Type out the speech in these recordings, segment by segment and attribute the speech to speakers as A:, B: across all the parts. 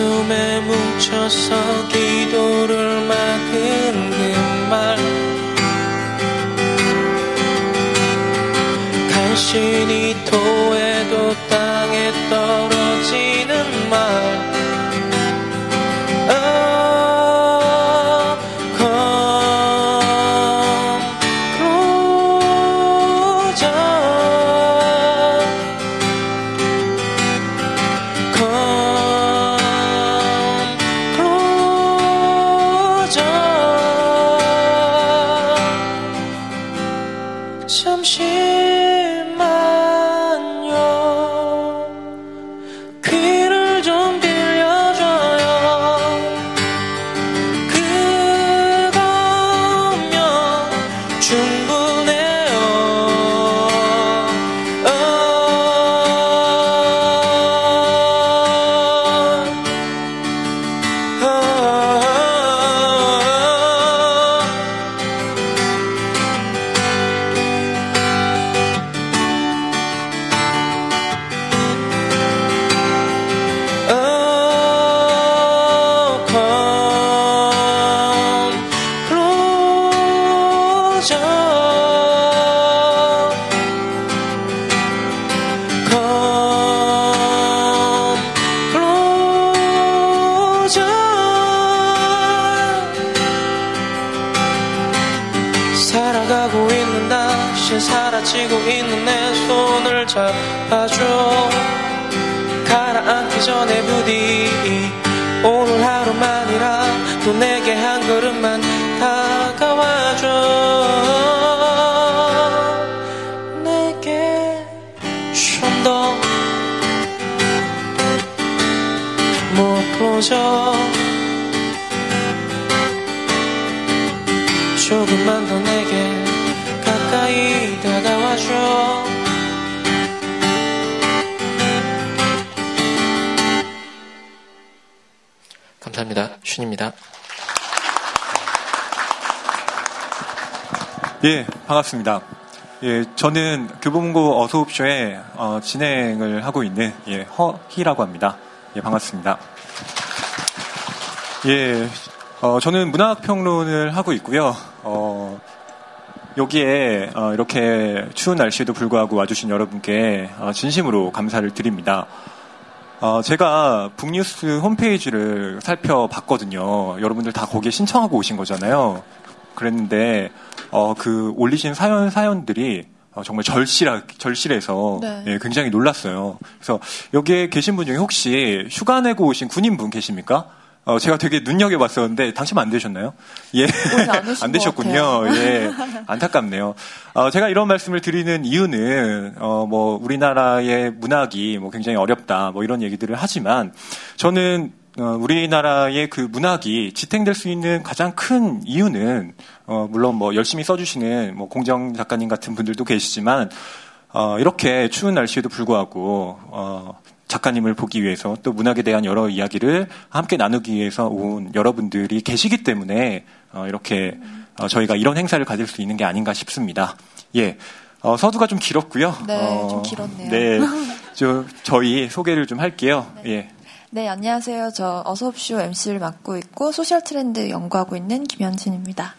A: 가슴에 뭉쳐서 기도를 막은 그 말. 간신히 토해도 땅에 떨어 감사합니다. 슌입니다.
B: 예, 반갑습니다. 예, 저는 교보문고 어소옵쇼의 어, 진행을 하고 있는 예, 허희라고 합니다. 예, 반갑습니다. 예, 어, 저는 문학평론을 하고 있고요. 어, 여기에 어, 이렇게 추운 날씨에도 불구하고 와주신 여러분께 어, 진심으로 감사를 드립니다. 어, 제가 북뉴스 홈페이지를 살펴봤거든요. 여러분들 다 거기에 신청하고 오신 거잖아요. 그랬는데 어, 그 올리신 사연 사연들이 어, 정말 절실하, 절실해서
C: 네.
B: 예, 굉장히 놀랐어요. 그래서 여기에 계신 분 중에 혹시 휴가 내고 오신 군인분 계십니까? 어, 제가 되게 눈여겨봤었는데 당첨 안 되셨나요? 예,
C: 안것
B: 되셨군요. 예, 안타깝네요. 어, 제가 이런 말씀을 드리는 이유는 어, 뭐 우리나라의 문학이 뭐 굉장히 어렵다 뭐 이런 얘기들을 하지만 저는 어, 우리나라의 그 문학이 지탱될 수 있는 가장 큰 이유는 어, 물론 뭐 열심히 써주시는 뭐 공정 작가님 같은 분들도 계시지만 어, 이렇게 추운 날씨에도 불구하고 어, 작가님을 보기 위해서 또 문학에 대한 여러 이야기를 함께 나누기 위해서 온 여러분들이 계시기 때문에 어, 이렇게 어, 저희가 이런 행사를 가질 수 있는 게 아닌가 싶습니다. 예. 어, 서두가 좀 길었고요.
C: 네,
B: 어,
C: 좀 길었네요.
B: 네. 저, 저희 소개를 좀 할게요.
C: 네.
B: 예.
C: 네, 안녕하세요. 저 어서옵쇼 MC를 맡고 있고 소셜 트렌드 연구하고 있는 김현진입니다.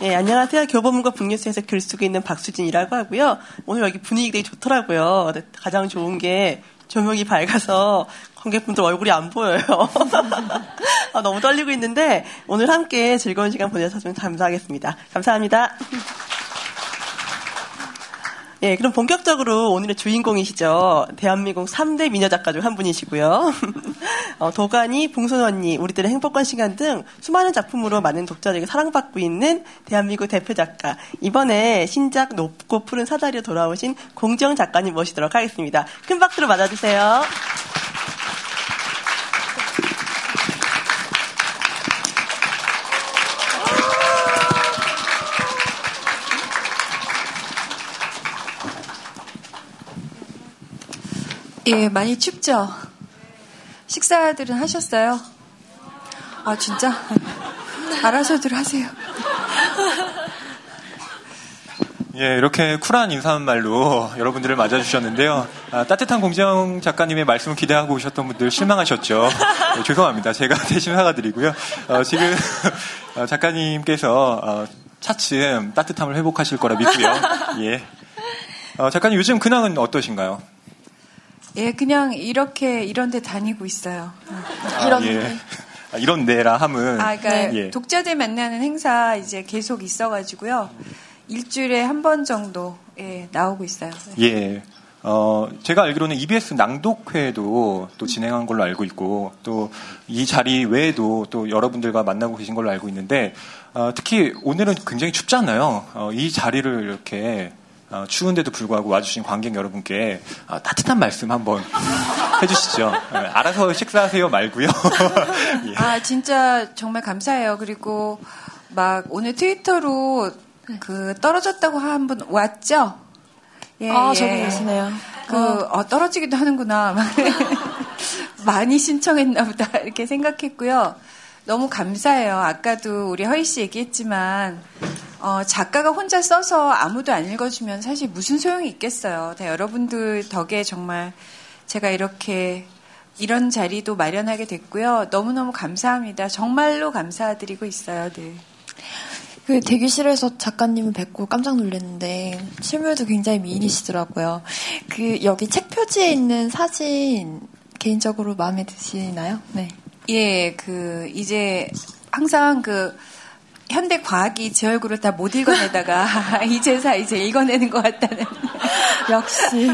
D: 네, 안녕하세요. 교보문고 북뉴스에서 글 쓰고 있는 박수진이라고 하고요. 오늘 여기 분위기 되게 좋더라고요. 네, 가장 좋은 게 조명이 밝아서 관객분들 얼굴이 안 보여요. 아, 너무 떨리고 있는데 오늘 함께 즐거운 시간 좀 감사하겠습니다. 감사합니다. 예, 그럼 본격적으로 오늘의 주인공이시죠. 대한민국 3대 미녀 작가 중 한 분이시고요. 어, 도가니, 붕순 언니, 우리들의 행복한 시간 등 수많은 작품으로 많은 독자들에게 사랑받고 있는 대한민국 대표 작가. 이번에 신작 높고 푸른 사다리로 돌아오신 공정 작가님 모시도록 하겠습니다. 큰 박수로 맞아주세요.
E: 예, 많이 춥죠? 식사들은 하셨어요? 아, 진짜? 알아서들 하세요.
B: 예, 이렇게 쿨한 인사말로 여러분들을 맞아주셨는데요. 아, 따뜻한 공정 작가님의 말씀을 기대하고 오셨던 분들 실망하셨죠. 네, 죄송합니다. 제가 대신 사과드리고요. 어, 지금 어, 작가님께서 어, 차츰 따뜻함을 회복하실 거라 믿고요. 예. 어, 작가님 요즘 근황은 어떠신가요?
E: 예, 그냥 이렇게 이런 데 다니고 있어요.
B: 이런 예. 아, 이런 데라 함은
E: 아, 그러니까
B: 예.
E: 독자들 만나는 행사 이제 계속 있어 가지고요. 일주일에 한 번 정도 예, 나오고 있어요.
B: 예. 어, 제가 알기로는 EBS 낭독회도 또 진행한 걸로 알고 있고, 또 이 자리 외에도 또 여러분들과 만나고 계신 걸로 알고 있는데, 어, 특히 오늘은 굉장히 춥잖아요. 어, 이 자리를 이렇게 어, 추운데도 불구하고 와주신 관객 여러분께 어, 따뜻한 말씀 한번 해주시죠. 예, 알아서 식사하세요 말고요. 예.
E: 아, 진짜 정말 감사해요. 그리고 막 오늘 트위터로 그 떨어졌다고 한 분 왔죠? 예,
C: 아,
E: 예.
C: 저기 계시네요.
E: 그 어, 떨어지기도 하는구나. 많이 신청했나 보다 이렇게 생각했고요. 너무 감사해요. 아까도 우리 허희 씨 얘기했지만 어, 작가가 혼자 써서 아무도 안 읽어주면 사실 무슨 소용이 있겠어요. 다 여러분들 덕에 정말 제가 이렇게 이런 자리도 마련하게 됐고요. 너무너무 감사합니다. 정말로 감사드리고 있어요. 네.
C: 그 대기실에서 작가님을 뵙고 깜짝 놀랐는데 실물도 굉장히 미인이시더라고요. 그 여기 책 표지에 있는 사진 개인적으로 마음에 드시나요? 네.
E: 예, 그 이제 항상 그 현대 과학이 제 얼굴을 다 못 읽어내다가 이제사 이제 읽어내는 것 같다는
C: 역시.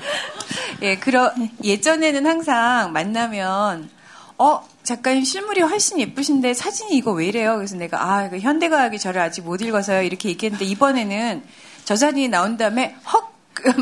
E: 예, 그러 예전에는 항상 만나면 어 작가님 실물이 훨씬 예쁘신데 사진이 이거 왜 이래요? 그래서 내가 아 이거 현대 과학이 저를 아직 못 읽어서요 이렇게 얘기했는데 이번에는 저 자리에 나온 다음에 헉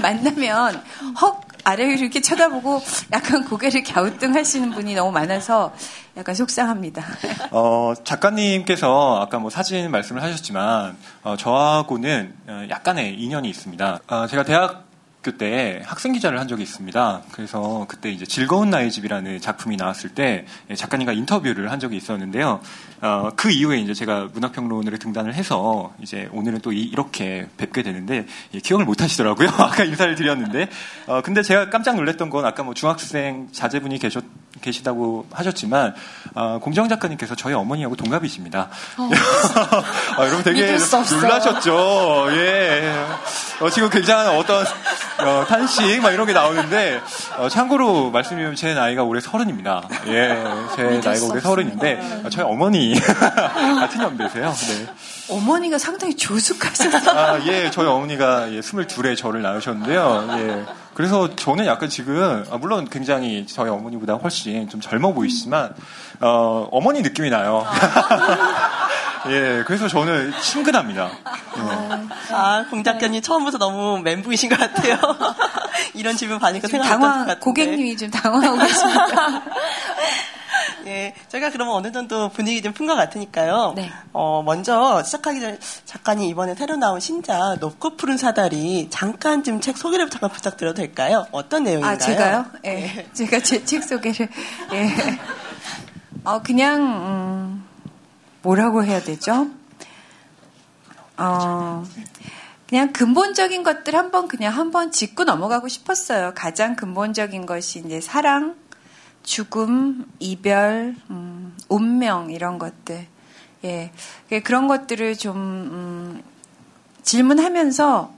E: 만나면 헉 아래를 이렇게 쳐다보고 약간 고개를 갸우뚱 하시는 분이 너무 많아서 약간 속상합니다.
B: 어, 작가님께서 아까 뭐 사진 말씀을 하셨지만 어, 저하고는 어, 약간의 인연이 있습니다. 어, 제가 대학 교 때 학생 기자를 한 적이 있습니다. 그래서 그때 이제 즐거운 나의 집이라는 작품이 나왔을 때 예, 작가님과 인터뷰를 한 적이 있었는데요. 어, 그 이후에 이제 제가 문학평론으로 등단을 해서 이제 오늘은 또 이, 렇게 뵙게 되는데 예, 기억을 못 하시더라고요. 아까 인사를 드렸는데 어, 근데 제가 깜짝 놀랐던 건 아까 뭐 중학생 자제분이 계셨 계시다고 하셨지만 어, 공정 작가님께서 저희 어머니하고 동갑이십니다. 아, 여러분 되게. 놀라셨죠. 예. 어, 지금 굉장한 어떤 어, 탄식 막 이런 게 나오는데 어, 참고로 말씀드리면 제 나이가 올해 서른입니다. 예, 제 나이가
C: 수
B: 올해. 서른인데 어, 저희 어머니 같은 연배세요. 네.
E: 어머니가 상당히 조숙하셔서
B: 아, 예, 저희 어머니가 예, 22에 저를 낳으셨는데요. 예. 그래서 저는 약간 지금, 아, 물론 굉장히 저희 어머니보다 훨씬 좀 젊어 보이시지만, 어, 어머니 느낌이 나요. 예, 그래서 저는 친근합니다. 예.
D: 아, 공 작가님 처음부터 너무 멘붕이신 것 같아요. 이런 질문 받으니까
E: 지금
D: 생각 못할 것
E: 당황,
D: 같은데.
E: 고객님이 좀 당황하고 계십니다.
D: 예, 저희가 그러면 어느 정도 분위기 좀 푼 것 같으니까요.
E: 네.
D: 어, 먼저 시작하기 전에 작가님 이번에 새로 나온 신작 높고 푸른 사다리 잠깐 좀 책 소개를 잠깐 부탁드려도 될까요? 어떤 내용인가요?
E: 아, 제가요? 예.
D: 네.
E: 제가 제 책 소개를, 예. 어, 그냥, 음, 뭐라고 해야 되죠? 어, 그냥 근본적인 것들 한번 그냥 한번 짚고 넘어가고 싶었어요. 가장 근본적인 것이 이제 사랑, 죽음, 이별, 음, 운명, 이런 것들. 예. 그런 것들을 좀, 음, 질문하면서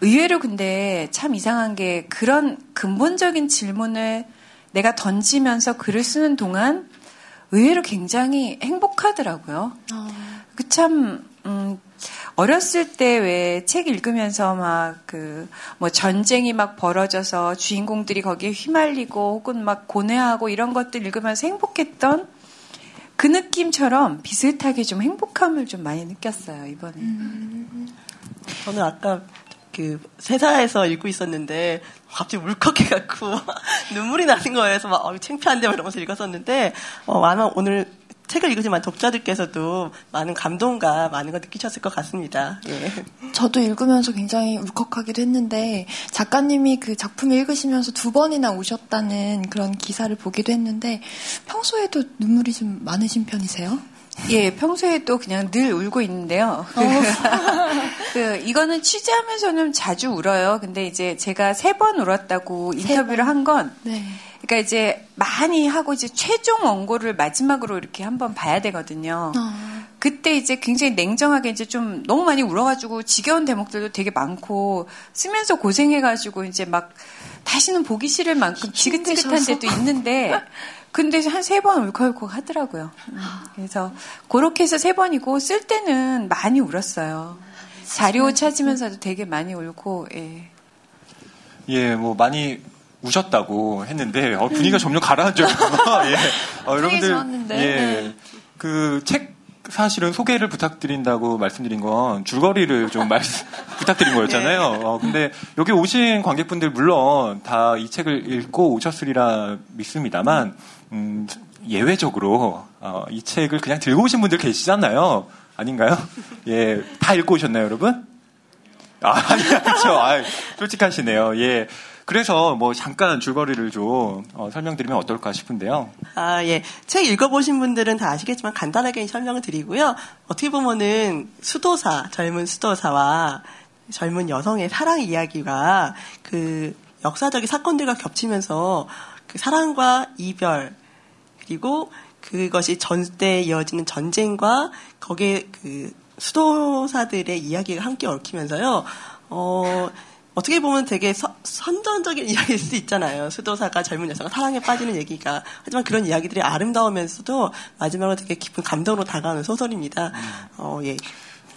E: 의외로 근데 참 이상한 게 그런 근본적인 질문을 내가 던지면서 글을 쓰는 동안 의외로 굉장히 행복하더라고요. 그 참, 음, 어렸을 때 왜 책 읽으면서 막 그, 뭐 전쟁이 막 벌어져서 주인공들이 거기에 휘말리고 혹은 막 고뇌하고 이런 것들 읽으면서 행복했던 그 느낌처럼 비슷하게 좀 행복함을 좀 많이 느꼈어요, 이번에.
D: 저는 아까 그 세사에서 읽고 있었는데 갑자기 울컥해갖고 눈물이 나는. 그래서 막 어, 창피한데 막 이러면서 읽었었는데 어, 아마 오늘 책을 읽으지만 독자들께서도 많은 감동과 많은 걸 느끼셨을 것 같습니다. 예.
C: 저도 읽으면서 굉장히 울컥하기도 했는데 작가님이 그 작품 읽으시면서 두 번이나 우셨다는 그런 기사를 보기도 했는데 평소에도 눈물이 좀 많으신 편이세요?
E: 예, 평소에도 그냥 늘 울고 있는데요. 그, 그 이거는 취재하면서는 자주 울어요. 근데 이제 제가 세 번 울었다고 인터뷰를 한 건,
C: 네.
E: 그러니까 이제 많이 하고 이제 최종 원고를 마지막으로 이렇게 한번 봐야 되거든요.
C: 아.
E: 그때 이제 굉장히 냉정하게 이제 좀 너무 많이 울어가지고 지겨운 대목들도 되게 많고 쓰면서 고생해가지고 이제 막 다시는 보기 싫을 만큼 지긋지긋한. 데도 있는데 근데 한 세 번 울컥울컥 하더라고요. 음, 그래서 그렇게 해서 세 번이고 쓸 때는 많이 울었어요. 자료 찾으면서도 되게 많이 울고 예.
B: 예, 뭐 많이 우셨다고 했는데 어, 분위기가 점점 가라앉아요. 예. 어, 여러분들
C: 좋았는데.
B: 예.
C: 네.
B: 그책 사실은 소개를 부탁드린다고 말씀드린 건 줄거리를 좀 말, 부탁드린 거였잖아요. 어, 근데 여기 오신 관객분들 물론 다 이 책을 읽고 오셨으리라 믿습니다만 음, 예외적으로 어, 이 책을 그냥 들고 오신 분들 계시잖아요. 아닌가요? 예, 다 읽고 오셨나요, 여러분? 아, 그렇죠. 아, 솔직하시네요. 예. 그래서 뭐 잠깐 줄거리를 좀 어, 설명드리면 어떨까 싶은데요.
D: 아, 예. 책 읽어보신 분들은 다 아시겠지만 간단하게 설명을 드리고요. 어떻게 보면은 수도사, 젊은 수도사와 젊은 여성의 사랑 이야기가 그 역사적인 사건들과 겹치면서 그 사랑과 이별, 그리고 그것이 전때 이어지는 전쟁과 거기에 그 수도사들의 이야기가 함께 얽히면서요. 어, 어떻게 보면 되게 서- 선전적인 이야기일 수 있잖아요. 수도사가 젊은 여성과 사랑에 빠지는 얘기가. 하지만 그런 이야기들이 아름다우면서도 마지막으로 되게 깊은 감동으로 다가오는 소설입니다. 어, 예.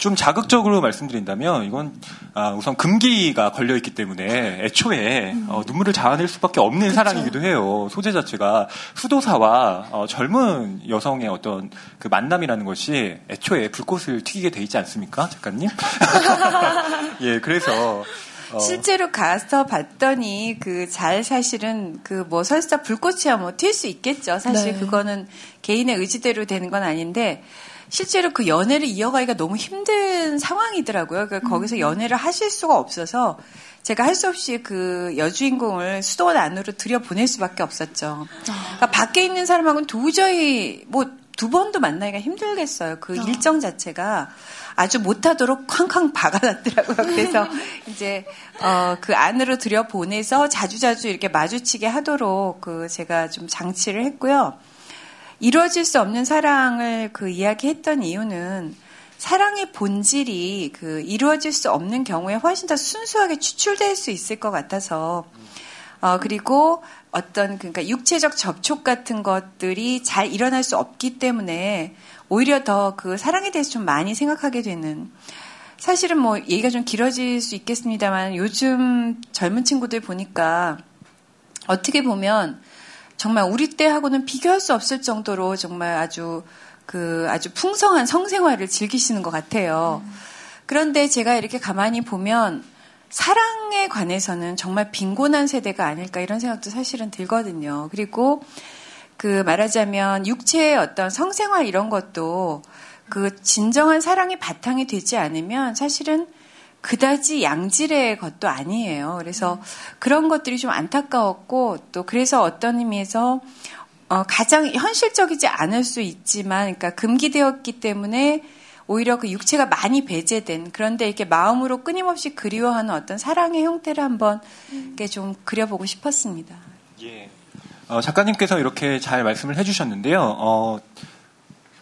B: 좀 자극적으로 말씀드린다면 이건 아, 우선 금기가 걸려 있기 때문에 애초에 어, 눈물을 자아낼 수밖에 없는 사랑이기도 해요. 소재 자체가 수도사와 어, 젊은 여성의 어떤 그 만남이라는 것이 애초에 불꽃을 튀기게 돼 있지 않습니까, 작가님? 예, 그래서 어,
E: 실제로 가서 봤더니 그 잘 사실은 그 뭐 설사 불꽃이야 뭐 튈 수 있겠죠. 사실
C: 네.
E: 그거는 개인의 의지대로 되는 건 아닌데 실제로 그 연애를 이어가기가 너무 힘든 상황이더라고요. 그러니까 거기서 연애를 하실 수가 없어서 제가 할 수 없이 그 여주인공을 수도원 안으로 들여보낼 수밖에 없었죠. 그러니까 밖에 있는 사람하고는 도저히 뭐 두 번도 만나기가 힘들겠어요. 그 일정 자체가 아주 못하도록 쾅쾅 박아놨더라고요. 그래서 이제 어, 그 안으로 들여 보내서 자주자주 이렇게 마주치게 하도록 그 제가 좀 장치를 했고요. 이루어질 수 없는 사랑을 그 이야기했던 이유는 사랑의 본질이 그 이루어질 수 없는 경우에 훨씬 더 순수하게 추출될 수 있을 것 같아서 어, 그리고 어떤 그러니까 육체적 접촉 같은 것들이 잘 일어날 수 없기 때문에 오히려 더 그 사랑에 대해서 좀 많이 생각하게 되는. 사실은 뭐 얘기가 좀 길어질 수 있겠습니다만 요즘 젊은 친구들 보니까 어떻게 보면 정말 우리 때하고는 비교할 수 없을 정도로 정말 아주 그 아주 풍성한 성생활을 즐기시는 것 같아요. 그런데 제가 이렇게 가만히 보면 사랑에 관해서는 정말 빈곤한 세대가 아닐까 이런 생각도 사실은 들거든요. 그리고 그 말하자면 육체의 어떤 성생활 이런 것도 그 진정한 사랑이 바탕이 되지 않으면 사실은 그다지 양질의 것도 아니에요. 그래서 그런 것들이 좀 안타까웠고 또 그래서 어떤 의미에서 어, 가장 현실적이지 않을 수 있지만 그러니까 금기되었기 때문에 오히려 그 육체가 많이 배제된 그런데 이렇게 마음으로 끊임없이 그리워하는 어떤 사랑의 형태를 한번 이렇게 좀 그려보고 싶었습니다.
B: 예. 어, 작가님께서 이렇게 잘 말씀을 해주셨는데요. 어,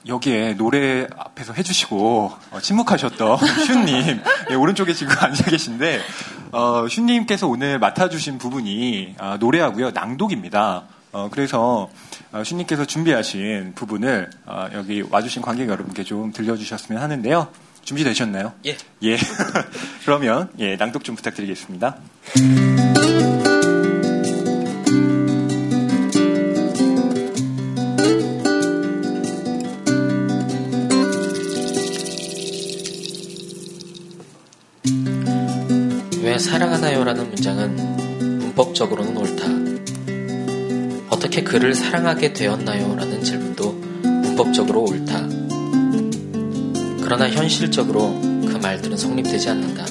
B: 여기에 노래 앞에서 해주시고 어, 침묵하셨던 슈님 예, 오른쪽에 지금 앉아 계신데 어, 슈님께서 오늘 맡아주신 부분이 아, 노래하고요 낭독입니다. 어, 그래서 어, 슈님께서 준비하신 부분을 어, 여기 와주신 관객 여러분께 좀 들려주셨으면 하는데요. 준비되셨나요?
F: 예.
B: 예. 그러면 예, 낭독 좀 부탁드리겠습니다.
F: 사랑하나요라는 문장은 문법적으로는 옳다. 어떻게 그를 사랑하게 되었나요라는 질문도 문법적으로 옳다. 그러나 현실적으로 그 말들은 성립되지 않는다.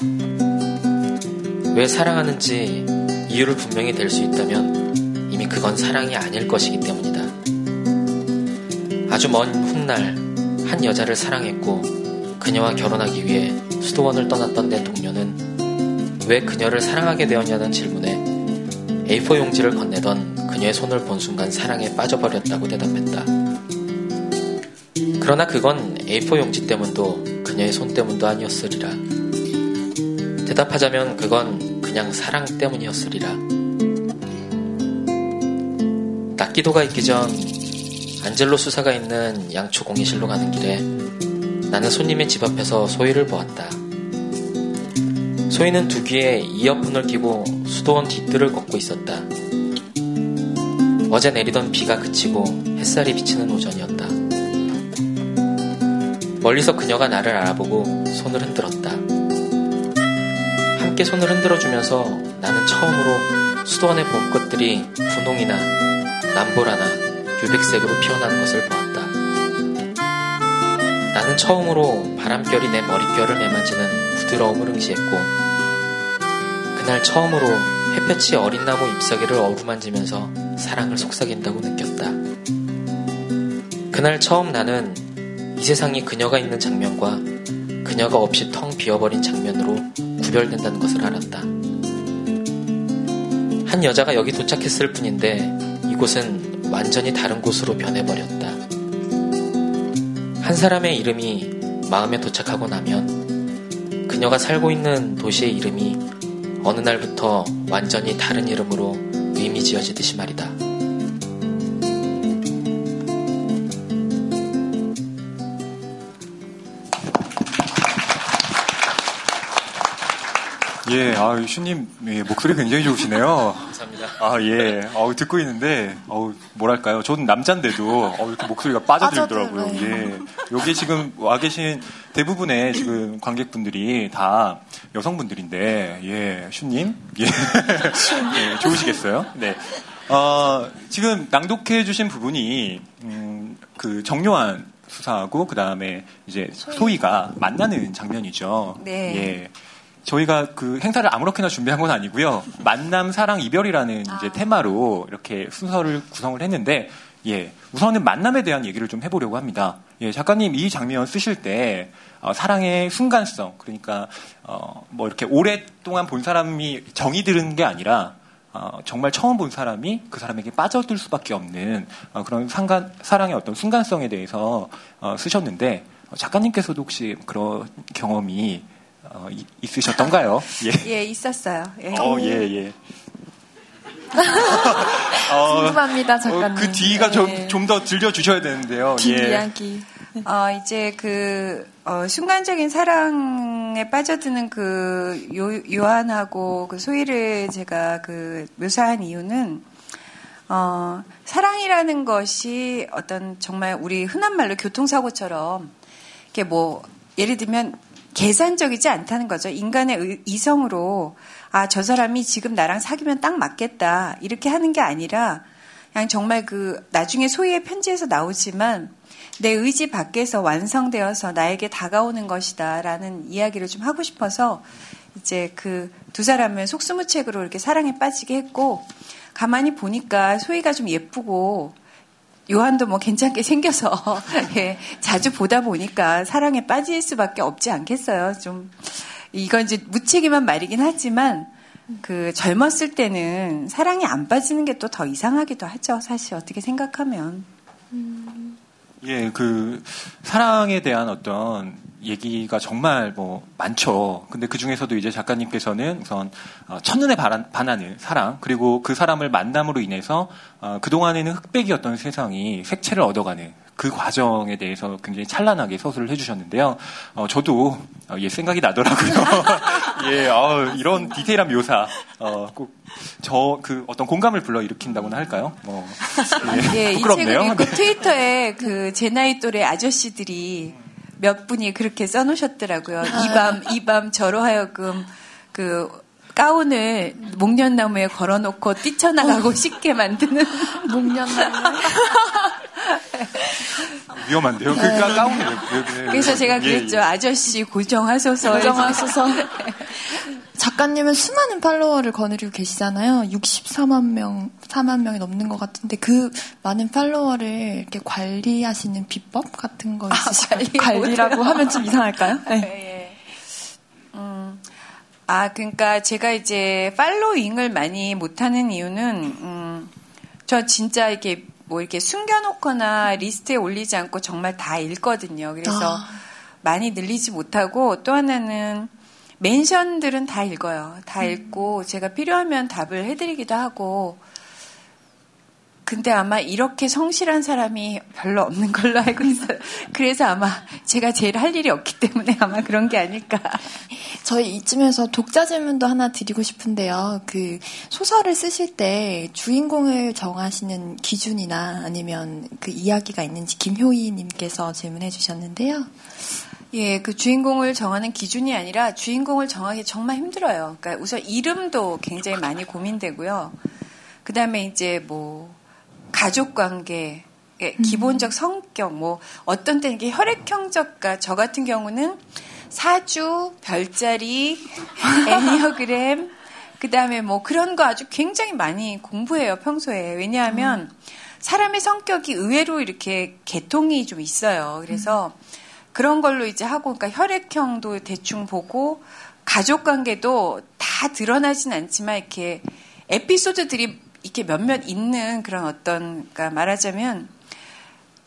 F: 왜 사랑하는지 이유를 분명히 댈수 있다면 이미 그건 사랑이 아닐 것이기 때문이다. 아주 먼 훗날 한 여자를 사랑했고 그녀와 결혼하기 위해 수도원을 떠났던 내 동료는 왜 그녀를 사랑하게 되었냐는 질문에 A4 용지를 건네던 그녀의 손을 본 순간 사랑에 빠져버렸다고 대답했다. 그러나 그건 A4 용지 때문도 그녀의 손 때문도 아니었으리라. 대답하자면 그건 그냥 사랑 때문이었으리라. 낙기도가 있기 전 안젤로 수사가 있는 양초 공예실로 가는 길에 나는 손님의 집 앞에서 소희를 보았다. 소희는 두 귀에 이어폰을 끼고 수도원 뒷뜰을 걷고 있었다. 어제 내리던 비가 그치고 햇살이 비치는 오전이었다. 멀리서 그녀가 나를 알아보고 손을 흔들었다. 함께 손을 흔들어주면서 나는 처음으로 수도원의 봄꽃들이 분홍이나 남보라나 유백색으로 피어나는 것을 보았다. 나는 처음으로 바람결이 내 머릿결을 매만지는 부드러움을 응시했고 그날 처음으로 햇볕이 어린 나무 잎사귀를 어루만지면서 사랑을 속삭인다고 느꼈다. 그날 처음 나는 이 세상이 그녀가 있는 장면과 그녀가 없이 텅 비어버린 장면으로 구별된다는 것을 알았다. 한 여자가 여기 도착했을 뿐인데 이곳은 완전히 다른 곳으로 변해버렸다. 한 사람의 이름이 마음에 도착하고 나면 그녀가 살고 있는 도시의 이름이 어느 날부터 완전히 다른 이름으로 의미 지어지듯이 말이다.
B: 예, 아, 슈님, 예, 목소리 굉장히 좋으시네요. 아, 예. 어우, 듣고 있는데, 어우, 뭐랄까요. 저는 남잔데도, 어 이렇게 목소리가 빠져들더라고요. 예. 여기 지금 와 계신 대부분의 지금 관객분들이 다 여성분들인데, 예, 슈님? 예. 예, 좋으시겠어요? 네. 어, 지금 낭독해 주신 부분이, 음, 그 정요한 수사하고, 그 다음에 이제 소희 가 만나는 장면이죠.
E: 네.
B: 예. 저희가 그 행사를 아무렇게나 준비한 건 아니고요. 만남, 사랑, 이별이라는 이제 테마로 이렇게 순서를 구성을 했는데, 예. 우선은 만남에 대한 얘기를 좀 해보려고 합니다. 예. 작가님 이 장면 쓰실 때, 어, 사랑의 순간성, 그러니까, 어, 뭐 이렇게 오랫동안 본 사람이 정이 들은 게 아니라, 어, 정말 처음 본 사람이 그 사람에게 빠져들 수밖에 없는 어, 그런 상간, 사랑의 어떤 순간성에 대해서 어, 쓰셨는데, 어, 작가님께서도 혹시 그런 경험이 어, 이- 있으셨던가요? 예.
E: 예, 있었어요. 예.
B: 어, 예, 예. 어,
C: 궁금합니다, 작가님.
B: 어, 그 뒤가
C: 네.
B: 좀더 들려주셔야 되는데요.
C: 긴
B: 예.
C: 이야기.
E: 어, 이제 그, 어, 순간적인 사랑에 빠져드는 그 요, 요한하고 그 소희를 제가 그 묘사한 이유는, 어, 사랑이라는 것이 어떤 정말 우리 흔한 말로 교통사고처럼, 이렇게 뭐, 예를 들면 계산적이지 않다는 거죠. 인간의 의- 이성으로 아, 저 사람이 지금 나랑 사귀면 딱 맞겠다. 이렇게 하는 게 아니라 그냥 정말 그 나중에 소희의 편지에서 나오지만 내 의지 밖에서 완성되어서 나에게 다가오는 것이다라는 이야기를 좀 하고 싶어서 이제 그 두 사람을 속수무책으로 이렇게 사랑에 빠지게 했고 가만히 보니까 소희가 좀 예쁘고 요한도 뭐 괜찮게 생겨서 예, 자주 보다 보니까 사랑에 빠질 수밖에 없지 않겠어요. 좀 이건 이제 무책임한 말이긴 하지만 그 젊었을 때는 사랑이 안 빠지는 게 또 더 이상하기도 하죠. 사실 어떻게 생각하면
B: 예, 그 사랑에 대한 어떤 얘기가 정말 뭐 많죠. 근데 그 중에서도 이제 작가님께서는 우선 어, 첫눈에 반하는 사랑 그리고 그 사람을 만남으로 인해서 어, 그 동안에는 흑백이었던 세상이 색채를 얻어가는 그 과정에 대해서 굉장히 찬란하게 서술을 해주셨는데요. 어, 저도 어, 예 생각이 나더라고요. 예, 어, 이런 디테일한 묘사 어, 꼭저 그 어떤 공감을 불러 일으킨다고나 할까요? 뭐
E: 예, 이
B: 부끄럽네요.
E: 책을 읽고
B: 네.
E: 트위터에 그 제 나이 또래 아저씨들이 몇 분이 그렇게 써놓으셨더라고요. 이 밤, 이 밤 저로 하여금 그 가운을 목련나무에 걸어놓고 뛰쳐나가고 싶게 만드는
C: 목련나무.
B: 위험한데요. 그 가- 가운이 왜, 왜, 왜,
E: 그래서 제가
B: 예,
E: 그랬죠.
B: 예.
E: 아저씨 고정하소서.
C: 고정하소서. 작가님은 수많은 팔로워를 거느리고 계시잖아요. 64만 명, 4만 명이 넘는 것 같은데 그 많은 팔로워를 이렇게 관리하시는 비법 같은 거 있으실까요?
E: 관리
C: 관리라고 하면 좀 이상할까요? 네.
E: 예. 음, 아, 그러니까 제가 이제 following을 많이 못하는 이유는, 음, 저 진짜 이렇게 뭐 이렇게 숨겨놓거나 리스트에 올리지 않고 정말 다 읽거든요. 그래서
C: 아.
E: 많이 늘리지 못하고 또 하나는 mention들은 다 읽어요. 다 읽고 제가 필요하면 답을 해드리기도 하고 근데 아마 이렇게 성실한 사람이 별로 없는 걸로 알고 있어요. 그래서 아마 제가 제일 할 일이 없기 때문에 아마 그런 게 아닐까.
C: 저희 이쯤에서 독자 질문도 하나 드리고 싶은데요. 그 소설을 쓰실 때 주인공을 정하시는 기준이나 아니면 그 이야기가 있는지 김효희님께서 질문해 주셨는데요.
E: 예, 그 주인공을 정하는 기준이 아니라 주인공을 정하기 정말 힘들어요. 그러니까 우선 이름도 굉장히 많이 고민되고요. 그 다음에 이제 뭐, 가족 관계, 예, 기본적 성격, 뭐, 어떤 때는 이게 혈액형적가, 저 같은 경우는 사주, 별자리, 애니어그램, 그 다음에 뭐 그런 거 아주 굉장히 많이 공부해요, 평소에. 왜냐하면 사람의 성격이 의외로 이렇게 개통이 좀 있어요. 그래서 그런 걸로 이제 하고, 그러니까 혈액형도 대충 보고, 가족 관계도 다 드러나진 않지만, 이렇게 에피소드들이 이렇게 몇몇 있는 그런 어떤, 그러니까 말하자면,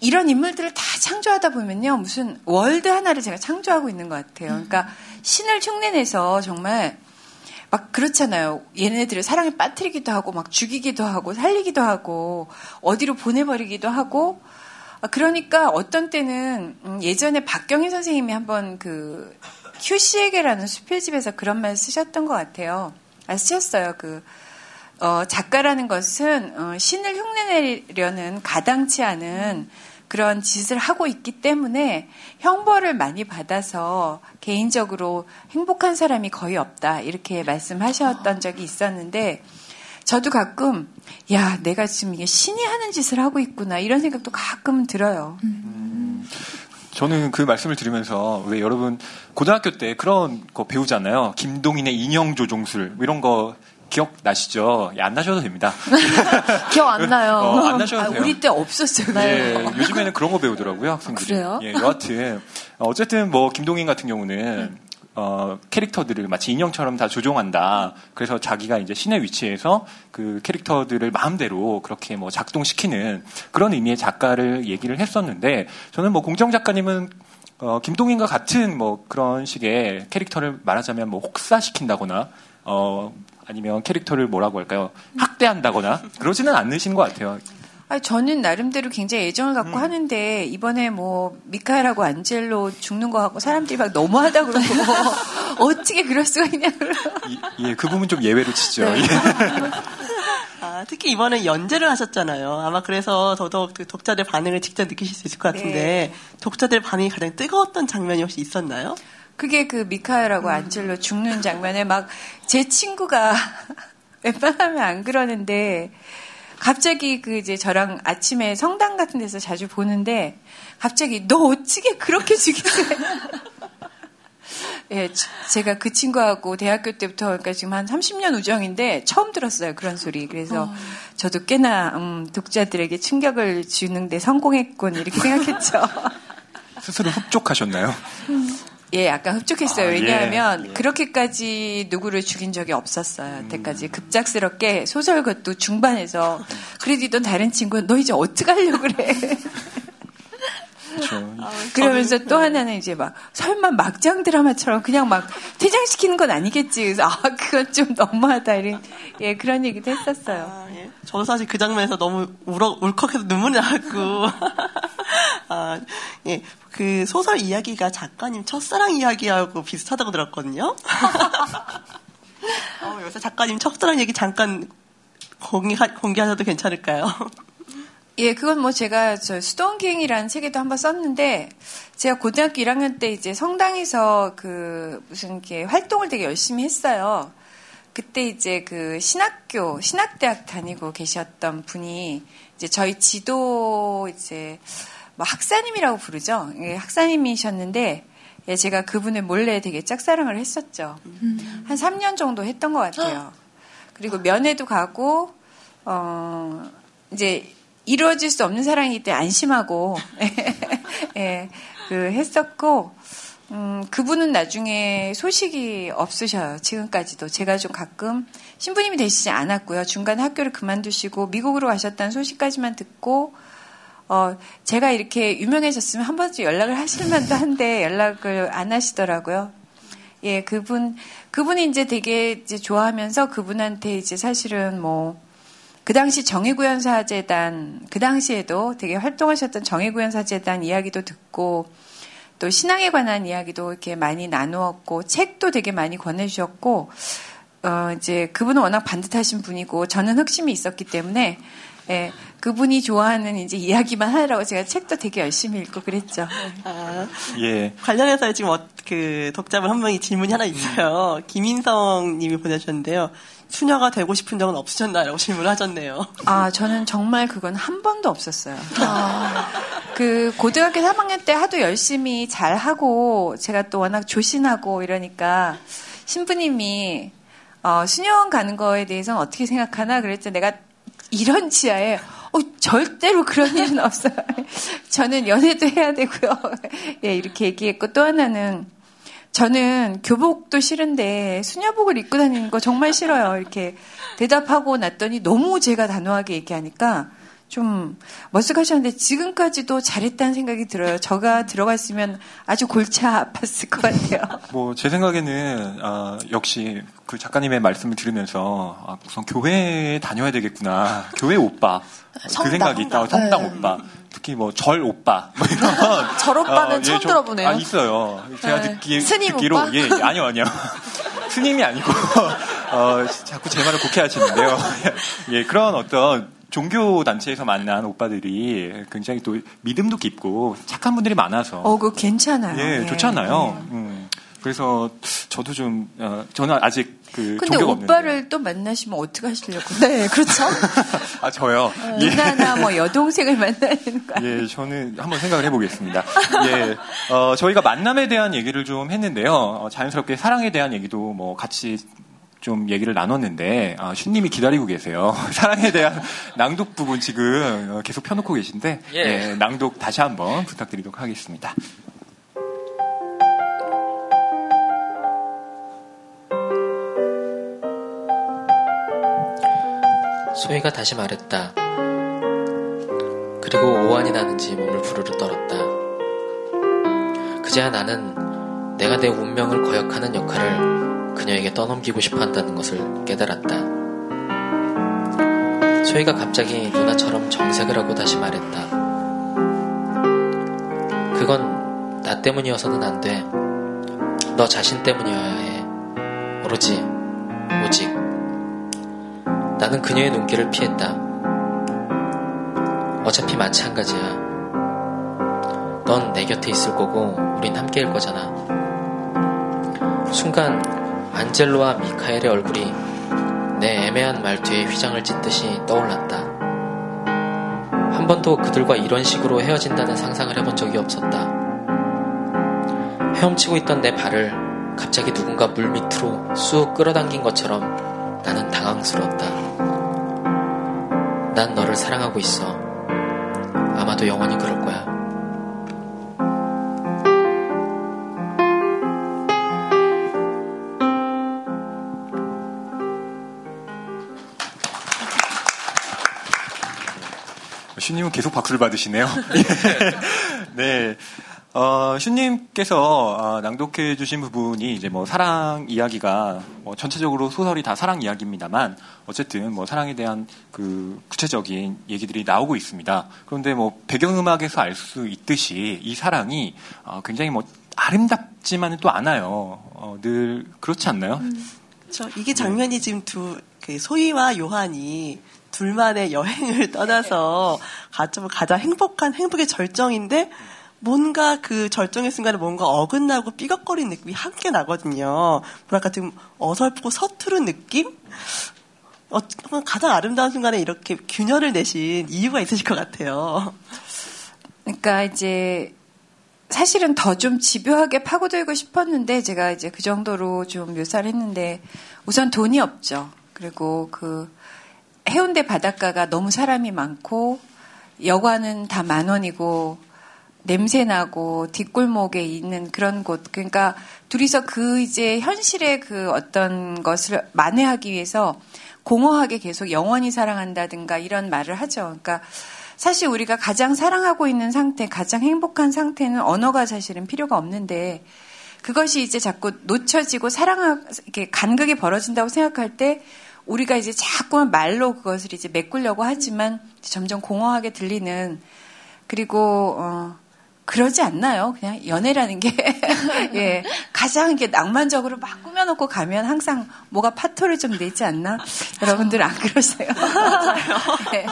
E: 이런 인물들을 다 창조하다 보면요, 무슨 월드 하나를 제가 창조하고 있는 것 같아요. 그러니까 신을 흉내내서 정말 막 그렇잖아요. 얘네들을 사랑에 빠뜨리기도 하고, 막 죽이기도 하고, 살리기도 하고, 어디로 보내버리기도 하고, 아, 그러니까 어떤 때는 음, 예전에 박경희 선생님이 한번 그 휴시에게라는 수필집에서 그런 말 쓰셨던 것 같아요. 아, 쓰셨어요. 그 어, 작가라는 것은 어, 신을 흉내내려는 가당치 않은 그런 짓을 하고 있기 때문에 형벌을 많이 받아서 개인적으로 행복한 사람이 거의 없다 이렇게 말씀하셨던 적이 있었는데 저도 가끔 야 내가 지금 이게 신이 하는 짓을 하고 있구나 이런 생각도 가끔 들어요.
B: 저는 그 말씀을 들으면서 왜 여러분 고등학교 때 그런 거 배우잖아요. 김동인의 인형 조종술 뭐 이런 거 기억 나시죠? 예, 안 나셔도 됩니다.
C: 기억 안 나요.
B: 어, 안 나셔도
E: 아,
B: 돼요.
E: 우리 때 없었어요.
B: 예, 요즘에는 그런 거 배우더라고요, 학생들이.
C: 그래요?
B: 예, 여하튼 어, 어쨌든 뭐 김동인 같은 경우는 어, 캐릭터들을 마치 인형처럼 다 조종한다. 그래서 자기가 이제 신의 위치에서 그 캐릭터들을 마음대로 그렇게 뭐 작동시키는 그런 의미의 작가를 얘기를 했었는데 저는 뭐 공정 작가님은 어, 김동인과 같은 뭐 그런 식의 캐릭터를 말하자면 뭐 혹사시킨다거나 어, 아니면 캐릭터를 뭐라고 할까요? 학대한다거나 그러지는 않으신 것 같아요.
E: 아니, 저는 나름대로 굉장히 애정을 갖고
B: 음.
E: 하는데 이번에 뭐 미카엘하고 안젤로 죽는 거 하고 사람들이 막 너무하다 그러고 어떻게 그럴 수가 있냐 그러고
B: 이- 예, 그 부분 좀 예외로 치죠.
E: 네.
B: 예.
D: 아, 특히 이번에 연재를 하셨잖아요. 아마 그래서 더더욱 그 독자들 반응을 직접 느끼실 수 있을 것 같은데 독자들 반응이 가장 뜨거웠던 장면이 혹시 있었나요?
E: 그게 그 미카엘하고 안젤로 죽는 장면에 막 제 친구가 웬만하면 안 그러는데 갑자기 그 이제 저랑 아침에 성당 같은 데서 자주 보는데 갑자기 너 어찌게 그렇게 죽이세요? 예, 제가 그 친구하고 대학교 때부터 그러니까 지금 한 30년 우정인데 처음 들었어요 그런 소리. 그래서 어. 저도 꽤나 음, 독자들에게 충격을 주는데 성공했군 이렇게 생각했죠.
B: 스스로 흡족하셨나요?
E: 예, 약간 흡족했어요. 아, 예. 왜냐하면 예. 그렇게까지 누구를 죽인 적이 없었어요. 여태까지 음. 급작스럽게 소설 것도 중반에서 그래도 다른 친구는 너 이제 어떡하려고 그래. 그렇죠. 아, 그러면서 또 하나는 이제 막 설마 막장 드라마처럼 그냥 막 퇴장시키는 건 아니겠지. 그래서 아 그건 좀 너무하다 이런 예 그런 얘기도 했었어요. 아, 예.
D: 저도 사실 그 장면에서 너무 울어 울컥해서 눈물이 나고 아, 예. 그 소설 이야기가 작가님 첫사랑 이야기하고 비슷하다고 들었거든요. 어, 요새 작가님 첫사랑 얘기 잠깐 공개하, 공개하셔도 괜찮을까요?
E: 예, 그건 뭐 제가 저 수동기행이라는 책에도 한번 썼는데 제가 고등학교 1학년 때 이제 성당에서 그 무슨 이렇게 활동을 되게 열심히 했어요. 그때 이제 그 신학교, 신학대학 다니고 계셨던 분이 이제 저희 지도 이제 뭐 학사님이라고 부르죠. 예, 학사님이셨는데 예, 제가 그분을 몰래 되게 짝사랑을 했었죠. 음. 한 3년 정도 했던 것 같아요. 그리고 면회도 가고 어 이제 이루어질 수 없는 사랑이기 때문에 안심하고 예, 그 했었고 음, 그분은 나중에 소식이 없으셔요. 지금까지도 제가 좀 가끔 신부님이 되시지 않았고요. 중간에 학교를 그만두시고 미국으로 가셨다는 소식까지만 듣고 어, 제가 이렇게 유명해졌으면 한 번쯤 연락을 하실 만도 한데 연락을 안 하시더라고요. 예, 그분, 그분이 이제 되게 이제 좋아하면서 그분한테 이제 사실은 뭐, 그 당시 정의구현사재단, 그 당시에도 되게 활동하셨던 정의구현사재단 이야기도 듣고, 또 신앙에 관한 이야기도 이렇게 많이 나누었고, 책도 되게 많이 권해주셨고, 어, 이제 그분은 워낙 반듯하신 분이고, 저는 흑심이 있었기 때문에, 예, 그분이 좋아하는 이제 이야기만 하라고 제가 책도 되게 열심히 읽고 그랬죠. 아,
D: 예. 관련해서 지금 어, 그 독자분 한 명이 질문이 하나 있어요. 김인성 님이 보내주셨는데요. 수녀가 되고 싶은 적은 없으셨나요? 질문을 하셨네요.
E: 아, 저는 정말 그건 한 번도 없었어요. 아. 그 고등학교 3학년 때 하도 열심히 잘 하고 제가 또 워낙 조신하고 이러니까 신부님이 어, 수녀원 가는 거에 대해서는 어떻게 생각하나 그랬죠. 내가 이런 지하에 어, 절대로 그런 일은 없어요. 저는 연애도 해야 되고요. 예, 이렇게 얘기했고 또 하나는 저는 교복도 싫은데 수녀복을 입고 다니는 거 정말 싫어요. 이렇게 대답하고 났더니 너무 제가 단호하게 얘기하니까 좀 머쓱하셨는데 지금까지도 잘했다는 생각이 들어요. 저가 들어갔으면 아주 골치 아팠을 것 같아요.
B: 뭐 제 생각에는 아, 역시 그 작가님의 말씀을 들으면서 아, 우선 교회에 다녀야 되겠구나. 교회 오빠 성당, 그 생각이 있다. 성당 네. 오빠. 특히 뭐 절 오빠 뭐
C: 이런 절 오빠는 어, 처음 예, 좀, 들어보네요. 아,
B: 있어요. 제가 네. 듣기,
C: 스님
B: 듣기로
C: 오빠?
B: 예, 예 아니요 아니요 스님이 아니고 어, 자꾸 제 말을 곡해하시는데요. 예 그런 어떤 종교 단체에서 만난 오빠들이 굉장히 또 믿음도 깊고 착한 분들이 많아서
E: 어, 그 괜찮아요.
B: 예, 예. 좋잖아요. 예. 음. 그래서 저도 좀 어, 저는 아직 그
E: 근데 오빠를
B: 없는데.
E: 또 만나시면 어떻게 하시려고?
C: 네, 그렇죠.
B: 아 저요.
E: 어, 누나나 뭐 여동생을 만나는 거.
B: 예, 저는 한번 생각을 해보겠습니다. 예, 어, 저희가 만남에 대한 얘기를 좀 했는데요. 어, 자연스럽게 사랑에 대한 얘기도 뭐 같이 좀 얘기를 나눴는데 아, 슈님이 기다리고 계세요. 사랑에 대한 낭독 부분 지금 어, 계속 펴놓고 계신데 예. 예, 낭독 다시 한번 부탁드리도록 하겠습니다.
A: 소희가 다시 말했다. 그리고 오한이 나는지 몸을 부르르 떨었다. 그제야 나는 내가 내 운명을 거역하는 역할을 그녀에게 떠넘기고 싶어 한다는 것을 깨달았다. 소희가 갑자기 누나처럼 정색을 하고 다시 말했다. 그건 나 때문이어서는 안 돼. 너 자신 때문이어야 해. 오로지, 오직. 나는 그녀의 눈길을 피했다. 어차피 마찬가지야. 넌 내 곁에 있을 거고, 우린 함께일 거잖아. 순간 안젤로와 미카엘의 얼굴이 내 애매한 말투에 휘장을 찢듯이 떠올랐다. 한 번도 그들과 이런 식으로 헤어진다는 상상을 해본 적이 없었다. 헤엄치고 있던 내 발을 갑자기 누군가 물 밑으로 쑥 끌어당긴 것처럼 나는 당황스러웠다. 난 너를 사랑하고 있어. 아마도 영원히 그럴
B: 슈님은 계속 박수를 받으시네요. 네. 어, 슈님께서 어, 낭독해 주신 부분이 이제 뭐 사랑 이야기가 뭐 전체적으로 소설이 다 사랑 이야기입니다만 어쨌든 뭐 사랑에 대한 그 구체적인 얘기들이 나오고 있습니다. 그런데 뭐 배경음악에서 알 수 있듯이 이 사랑이 어, 굉장히 뭐 아름답지만은 또 않아요. 어, 늘 그렇지 않나요? 음.
D: 그렇죠. 이게 장면이 지금 두그 소희와 요한이 둘만의 여행을 떠나서 가장 행복한 행복의 절정인데 뭔가 그 절정의 순간에 뭔가 어긋나고 삐걱거리는 느낌이 함께 나거든요. 뭐랄까 좀 어설프고 서투른 느낌? 어, 가장 아름다운 순간에 이렇게 균열을 내신 이유가 있으실 것 같아요.
E: 그러니까 이제 사실은 더 좀 집요하게 파고들고 싶었는데 제가 이제 그 정도로 좀 묘사를 했는데 우선 돈이 없죠. 그리고 그 해운대 바닷가가 너무 사람이 많고 여관은 다 만 원이고 냄새 나고 뒷골목에 있는 그런 곳. 그러니까 둘이서 그 이제 현실의 그 어떤 것을 만회하기 위해서 공허하게 계속 영원히 사랑한다든가 이런 말을 하죠. 그러니까 사실 우리가 가장 사랑하고 있는 상태, 가장 행복한 상태는 언어가 사실은 필요가 없는데 그것이 이제 자꾸 놓쳐지고 사랑하, 이렇게 간극이 벌어진다고 생각할 때 우리가 이제 자꾸만 말로 그것을 이제 메꾸려고 하지만 점점 공허하게 들리는 그리고 어 그러지 않나요? 그냥 연애라는 게, 예, 가장 이게 낭만적으로 막 꾸며놓고 가면 항상 뭐가 파토를 좀 내지 않나? 여러분들 안 그러세요? 예,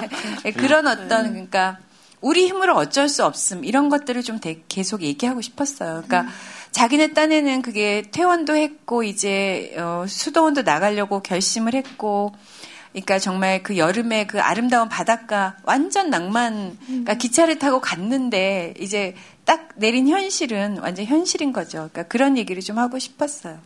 E: 예, 그런 어떤, 그러니까, 우리 힘으로 어쩔 수 없음, 이런 것들을 좀 계속 얘기하고 싶었어요. 그러니까, 자기네 딴에는 그게 퇴원도 했고, 이제, 어, 수도원도 나가려고 결심을 했고, 그러니까 정말 그 여름에 그 아름다운 바닷가 완전 낭만, 그러니까 음. 기차를 타고 갔는데 이제 딱 내린 현실은 완전 현실인 거죠. 그러니까 그런 얘기를 좀 하고 싶었어요.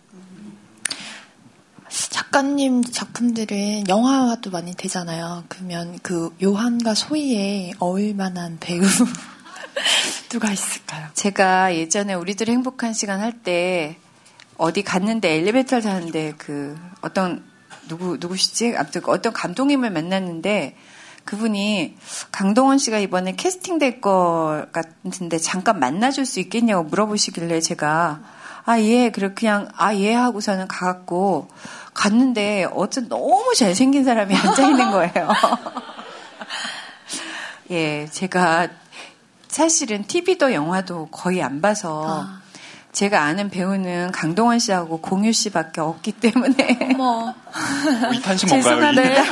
C: 작가님 작품들은 영화화도 많이 되잖아요. 그러면 그 요한과 소희에 어울만한 배우 누가 있을까요?
E: 제가 예전에 우리들 행복한 시간 할 때 어디 갔는데 엘리베이터를 타는데 그 어떤 누구 누구시지? 아무튼 어떤 감독님을 만났는데 그분이 강동원 씨가 이번에 캐스팅 될 것 같은데 잠깐 만나줄 수 있겠냐고 물어보시길래 제가 아 예 그래 그냥 아 예 하고서는 가갖고 갔는데 어쨌든 너무 잘생긴 사람이 앉아 있는 거예요. 예 제가 사실은 TV도 영화도 거의 안 봐서 아. 제가 아는 배우는 강동원 씨하고 공유 씨밖에 없기 때문에. 어머.
B: 이탄식 뭔가요?
E: 죄송합니다.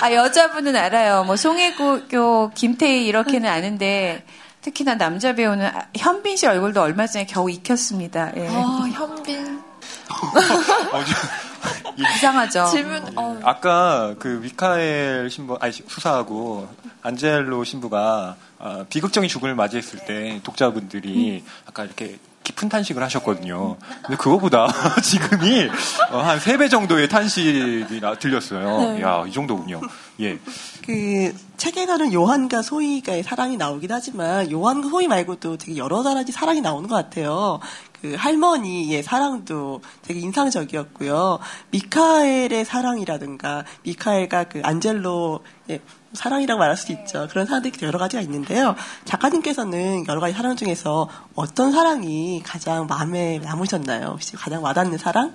E: 아, 여자분은 알아요. 뭐, 송혜교, 김태희 이렇게는 아는데, 특히나 남자 배우는 현빈 씨 얼굴도 얼마 전에 겨우 익혔습니다. 예.
C: 어, 현빈.
E: 이상하죠.
C: 질문, 어.
B: 아까 그 미카엘 신부, 아니, 수사하고 안젤로 신부가 어, 비극적인 죽음을 맞이했을 때 독자분들이 음. 아까 이렇게 깊은 탄식을 하셨거든요. 근데 그거보다 지금이 어, 한 3배 정도의 탄식이 들렸어요. 네. 야, 이 정도군요. 예.
D: 그, 책에서는 요한과 소희가의 사랑이 나오긴 하지만, 요한과 소희 말고도 되게 여러 가지 사랑이 나오는 것 같아요. 그 할머니의 사랑도 되게 인상적이었고요. 미카엘의 사랑이라든가, 미카엘과 그 안젤로, 예, 사랑이라고 말할 수도 있죠. 그런 사랑들이 여러 가지가 있는데요. 작가님께서는 여러 가지 사랑 중에서 어떤 사랑이 가장 마음에 남으셨나요? 혹시 가장 와닿는 사랑?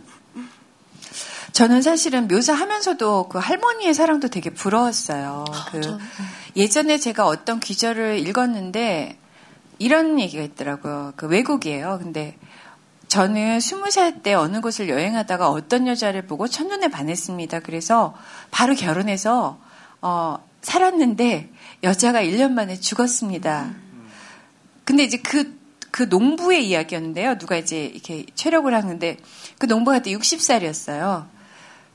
E: 저는 사실은 묘사하면서도 그 할머니의 사랑도 되게 부러웠어요. 아, 그 예전에 제가 어떤 귀절을 읽었는데 이런 얘기가 있더라고요. 그 외국이에요. 근데 저는 스무 살 때 어느 곳을 여행하다가 어떤 여자를 보고 첫눈에 반했습니다. 그래서 바로 결혼해서 어, 살았는데 여자가 1년 만에 죽었습니다. 근데 이제 그, 그 농부의 이야기였는데요. 누가 이제 이렇게 체력을 하는데 그 농부가 그때 60살이었어요.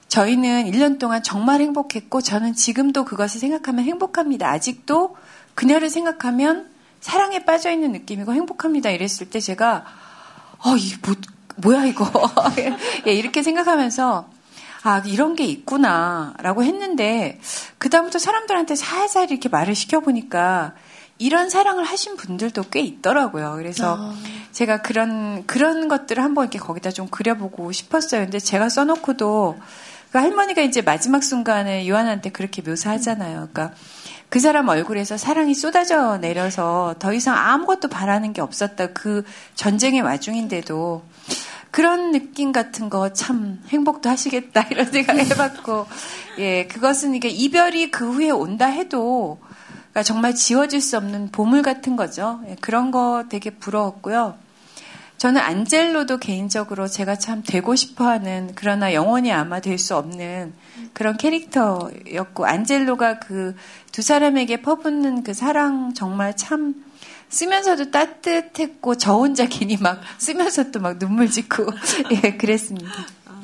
E: 저희는 1년 동안 정말 행복했고 저는 지금도 그것을 생각하면 행복합니다. 아직도 그녀를 생각하면 사랑에 빠져 있는 느낌이고 행복합니다. 이랬을 때 제가 어, 이 뭐, 뭐야 이거 예, 이렇게 생각하면서 아 이런 게 있구나 라고 했는데 그 다음부터 사람들한테 살살 이렇게 말을 시켜보니까 이런 사랑을 하신 분들도 꽤 있더라고요. 그래서 아. 제가 그런 그런 것들을 한번 이렇게 거기다 좀 그려보고 싶었어요. 근데 제가 써놓고도 그 할머니가 이제 마지막 순간에 요한한테 그렇게 묘사하잖아요. 그러니까 그 사람 얼굴에서 사랑이 쏟아져 내려서 더 이상 아무것도 바라는 게 없었다. 그 전쟁의 와중인데도 그런 느낌 같은 거 참 행복도 하시겠다 이런 생각 해봤고 예 그것은 이게 이별이 그 후에 온다 해도 그러니까 정말 지워질 수 없는 보물 같은 거죠. 예, 그런 거 되게 부러웠고요. 저는 안젤로도 개인적으로 제가 참 되고 싶어하는 그러나 영원히 아마 될 수 없는 그런 캐릭터였고 안젤로가 그 두 사람에게 퍼붓는 그 사랑 정말 참 쓰면서도 따뜻했고 저 혼자 괜히 막 쓰면서 또 막 눈물 짓고 예 그랬습니다.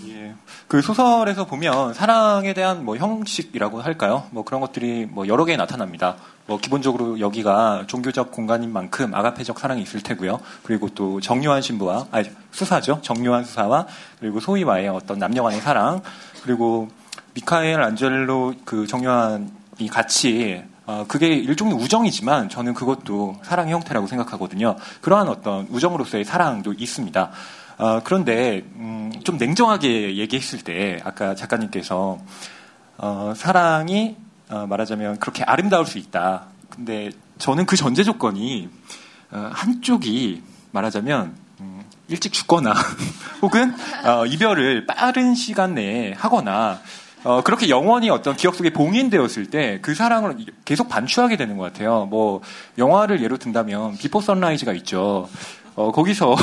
B: 예. 그 소설에서 보면 사랑에 대한 뭐 형식이라고 할까요? 뭐 그런 것들이 뭐 여러 개 나타납니다. 뭐 기본적으로 여기가 종교적 공간인 만큼 아가페적 사랑이 있을 테고요. 그리고 또 정요한 신부와 아니 수사죠. 정요한 수사와 그리고 소희와의 어떤 남녀 간의 사랑 그리고 미카엘 안젤로 그 정요한이 같이 어, 그게 일종의 우정이지만 저는 그것도 사랑의 형태라고 생각하거든요. 그러한 어떤 우정으로서의 사랑도 있습니다. 어, 그런데 음, 좀 냉정하게 얘기했을 때 아까 작가님께서 어, 사랑이 어, 말하자면 그렇게 아름다울 수 있다. 근데 저는 그 전제 조건이 어, 한쪽이 말하자면 음, 일찍 죽거나 혹은 어, 이별을 빠른 시간 내에 하거나 어, 그렇게 영원히 어떤 기억 속에 봉인되었을 때 그 사랑을 계속 반추하게 되는 것 같아요. 뭐, 영화를 예로 든다면, Before Sunrise가 있죠. 어, 거기서,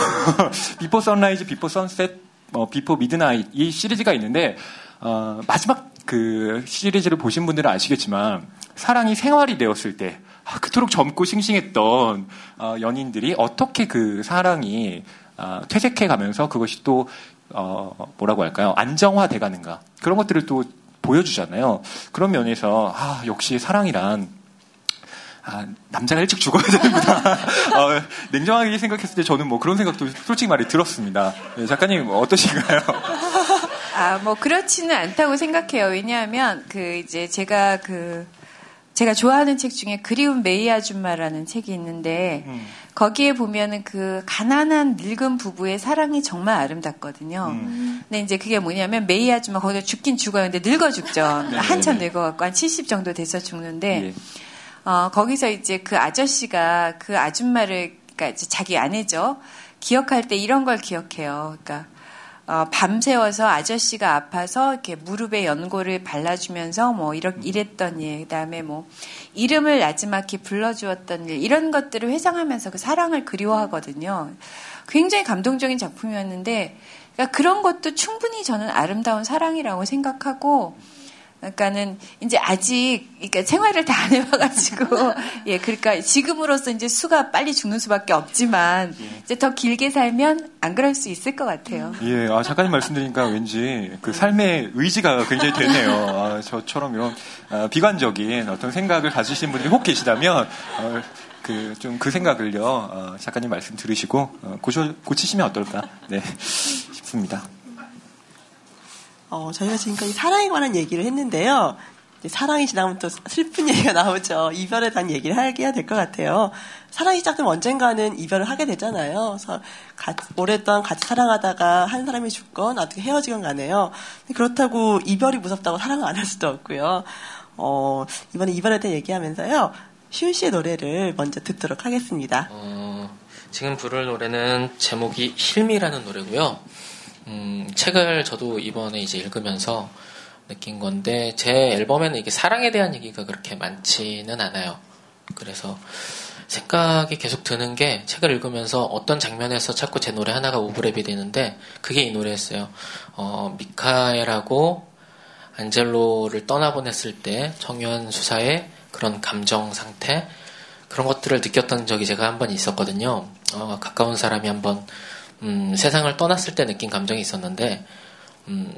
B: Before Sunrise, Before Sunset, 어, Before Midnight, 이 시리즈가 있는데, 어, 마지막 그 시리즈를 보신 분들은 아시겠지만, 사랑이 생활이 되었을 때, 아, 그토록 젊고 싱싱했던 어, 연인들이 어떻게 그 사랑이 어, 퇴색해 가면서 그것이 또 어, 뭐라고 할까요? 안정화돼 가는가. 그런 것들을 또 보여주잖아요. 그런 면에서, 아, 역시 사랑이란, 아, 남자가 일찍 죽어야 되는구나. 어, 냉정하게 생각했을 때 저는 뭐 그런 생각도 솔직히 말해 들었습니다. 네, 작가님 어떠신가요?
E: 아, 뭐 그렇지는 않다고 생각해요. 왜냐하면 그 이제 제가 그 제가 좋아하는 책 중에 그리운 메이 아줌마라는 책이 있는데 음. 거기에 보면은 그 가난한 늙은 부부의 사랑이 정말 아름답거든요. 음. 근데 이제 그게 뭐냐면 메이 아줌마 거기서 죽긴 죽어요. 근데 늙어 죽죠. 네, 한참 네, 네. 늙어갖고 한 70 정도 돼서 죽는데 예. 어, 거기서 이제 그 아저씨가 그 아줌마를 그러니까 이제 자기 아내죠. 기억할 때 이런 걸 기억해요. 그러니까 어, 밤새워서 아저씨가 아파서 이렇게 무릎에 연고를 발라주면서 뭐 이렇게 이랬던 일, 그다음에 뭐 이름을 나지막히 불러주었던 일 이런 것들을 회상하면서 그 사랑을 그리워하거든요. 굉장히 감동적인 작품이었는데 그러니까 그런 것도 충분히 저는 아름다운 사랑이라고 생각하고 그러니까는 이제 아직 그러니까 생활을 다 안 해봐가지고 예 그러니까 지금으로서 이제 수가 빨리 죽는 수밖에 없지만 예. 이제 더 길게 살면 안 그럴 수 있을 것 같아요.
B: 예, 아 작가님 말씀드리니까 왠지 그 삶의 의지가 굉장히 되네요. 아, 저처럼 이런 아, 비관적인 어떤 생각을 가지신 분들이 혹 계시다면. 어, 그 좀그 그 생각을요 어, 작가님 말씀 들으시고 어, 고쳐, 고치시면 어떨까 네 싶습니다.
D: 어, 저희가 지금까지 사랑에 관한 얘기를 했는데요. 사랑이 지나면 또 슬픈 얘기가 나오죠. 이별에 대한 얘기를 해야 될 것 같아요. 사랑이 시작되면 언젠가는 이별을 하게 되잖아요. 그래서 같이, 오랫동안 같이 사랑하다가 한 사람이 죽건 어떻게 헤어지건 가네요. 그렇다고 이별이 무섭다고 사랑을 안 할 수도 없고요. 어, 이번에 이별에 대해 얘기하면서요. 시훈 씨의 노래를 먼저 듣도록 하겠습니다. 어,
A: 지금 부를 노래는 제목이 힐미라는 노래고요. 음, 책을 저도 이번에 이제 읽으면서 느낀 건데 제 앨범에는 이게 사랑에 대한 얘기가 그렇게 많지는 않아요. 그래서 생각이 계속 드는 게 책을 읽으면서 어떤 장면에서 자꾸 제 노래 하나가 오브랩이 되는데 그게 이 노래였어요. 어, 미카엘하고 안젤로를 떠나보냈을 때 정유한 수사의 그런 감정 상태 그런 것들을 느꼈던 적이 제가 한 번 있었거든요. 어, 가까운 사람이 한번 음, 세상을 떠났을 때 느낀 감정이 있었는데 음,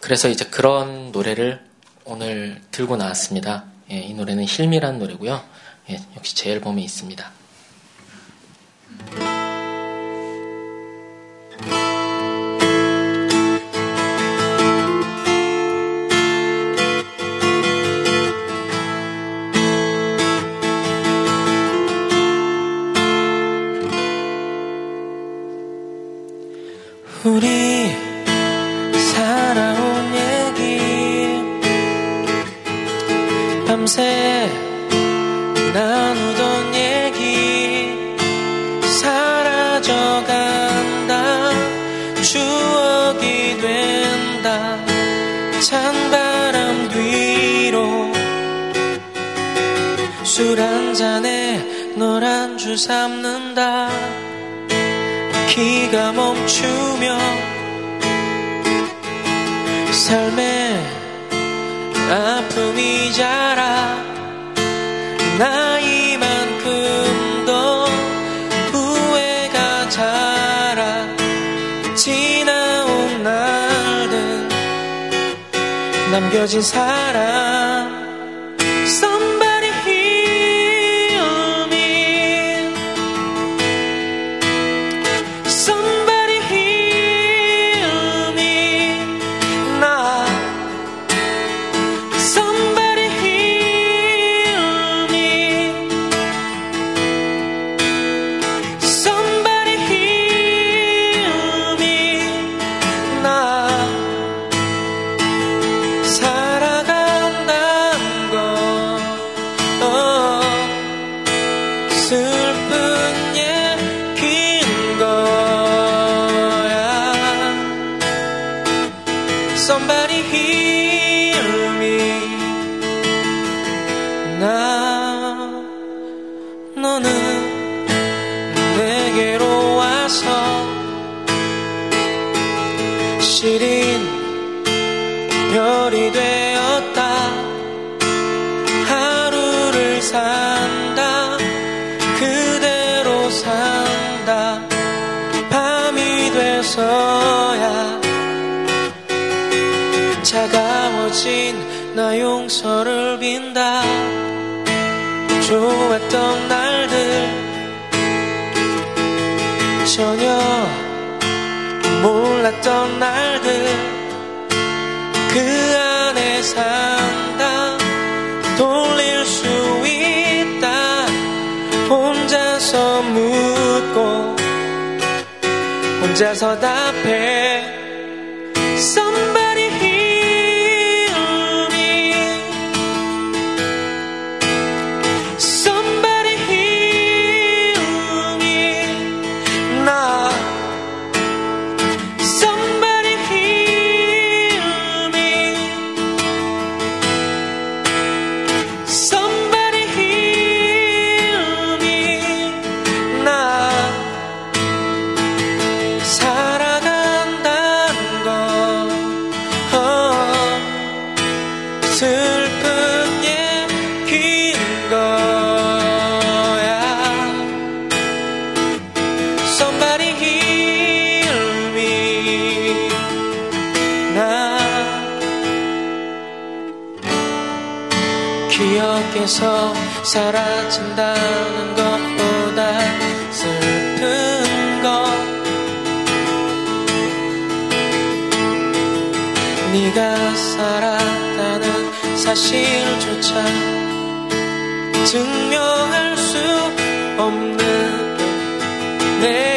A: 그래서 이제 그런 노래를 오늘 들고 나왔습니다. 예, 이 노래는 힐미라는 노래고요. 예, 역시 제 앨범에 있습니다. 돼서야 차가워진 나 용서를 빈다. 좋았던 날들 전혀 몰랐던 날들 그 안에 산 혼자서 답해 사라진다는 것보다 슬픈 것. 네가 살았다는 사실조차 증명할 수 없는 내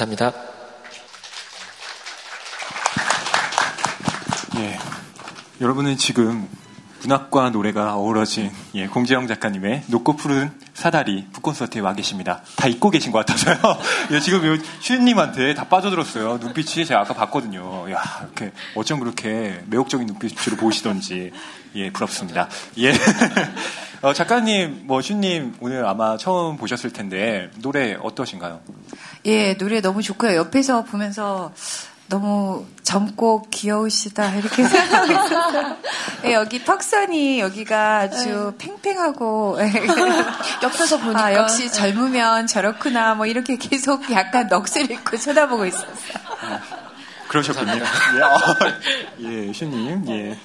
A: 감사합니다.
B: 예. 여러분은 지금 문학과 노래가 어우러진 예, 공재영 작가님의 높고 푸른 사다리 북콘서트에 와 계십니다. 다 잊고 계신 것 같아서요. 예, 지금 슈님한테 다 빠져들었어요. 눈빛이 제가 아까 봤거든요. 야, 이렇게 어쩜 그렇게 매혹적인 눈빛으로 보시던지 예, 부럽습니다. 예. 어, 작가님, 뭐 슈님 오늘 아마 처음 보셨을 텐데 노래 어떠신가요?
E: 예, 노래 너무 좋고요. 옆에서 보면서 너무 젊고 귀여우시다 이렇게 생각했어요. 네, 여기 턱선이 여기가 아주 네. 팽팽하고
C: 옆에서 보니까
E: 아, 역시 젊으면 저렇구나 뭐 이렇게 계속 약간 넋을 잃고 쳐다보고 있었어요.
B: 그러셨군요. 예, 어, 예, 슈님, 예,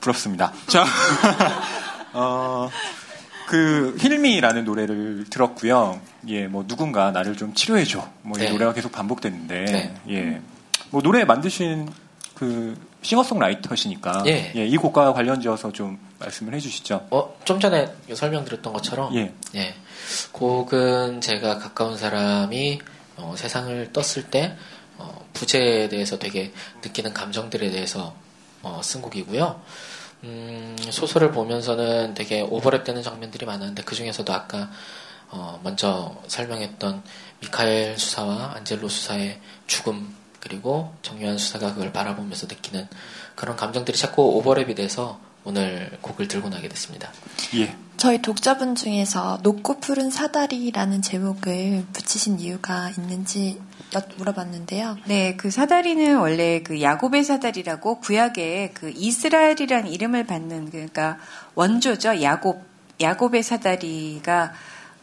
B: 부럽습니다. 자, 어. 그 힐미라는 노래를 들었고요. 예, 뭐 누군가 나를 좀 치료해 줘. 뭐이 네. 노래가 계속 반복됐는데, 네. 예, 뭐 노래 만드신 그 싱어송라이터시니까 예. 예, 이 곡과 관련지어서 좀 말씀을 해주시죠.
A: 어, 좀 전에 설명드렸던 것처럼 예. 예. 곡은 제가 가까운 사람이 어, 세상을 떴을 때 어, 부재에 대해서 되게 느끼는 감정들에 대해서 어, 쓴 곡이고요. 음, 소설을 보면서는 되게 오버랩되는 장면들이 많았는데 그 중에서도 아까 어, 먼저 설명했던 미카엘 수사와 안젤로 수사의 죽음 그리고 정유한 수사가 그걸 바라보면서 느끼는 그런 감정들이 자꾸 오버랩이 돼서 오늘 곡을 들고 나게 됐습니다.
C: 예. 저희 독자분 중에서 높고 푸른 사다리라는 제목을 붙이신 이유가 있는지 물어봤는데요.
E: 네, 그 사다리는 원래 그 야곱의 사다리라고 구약에 그 이스라엘이라는 이름을 받는 그러니까 원조죠. 야곱 야곱의 사다리가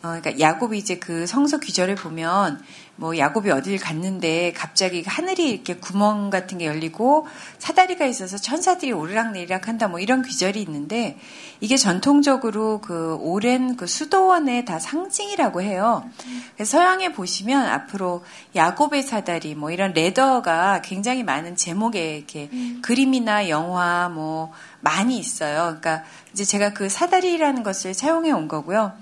E: 어, 그러니까 야곱이 이제 그 성서 귀절을 보면 뭐 야곱이 어딜 갔는데 갑자기 하늘이 이렇게 구멍 같은 게 열리고 사다리가 있어서 천사들이 오르락내리락 한다 뭐 이런 귀절이 있는데 이게 전통적으로 그 오랜 그 수도원의 다 상징이라고 해요. 그래서 서양에 보시면 앞으로 야곱의 사다리 뭐 이런 레더가 굉장히 많은 제목의 이렇게 음. 그림이나 영화 뭐 많이 있어요. 그러니까 이제 제가 그 사다리라는 것을 사용해 온 거고요.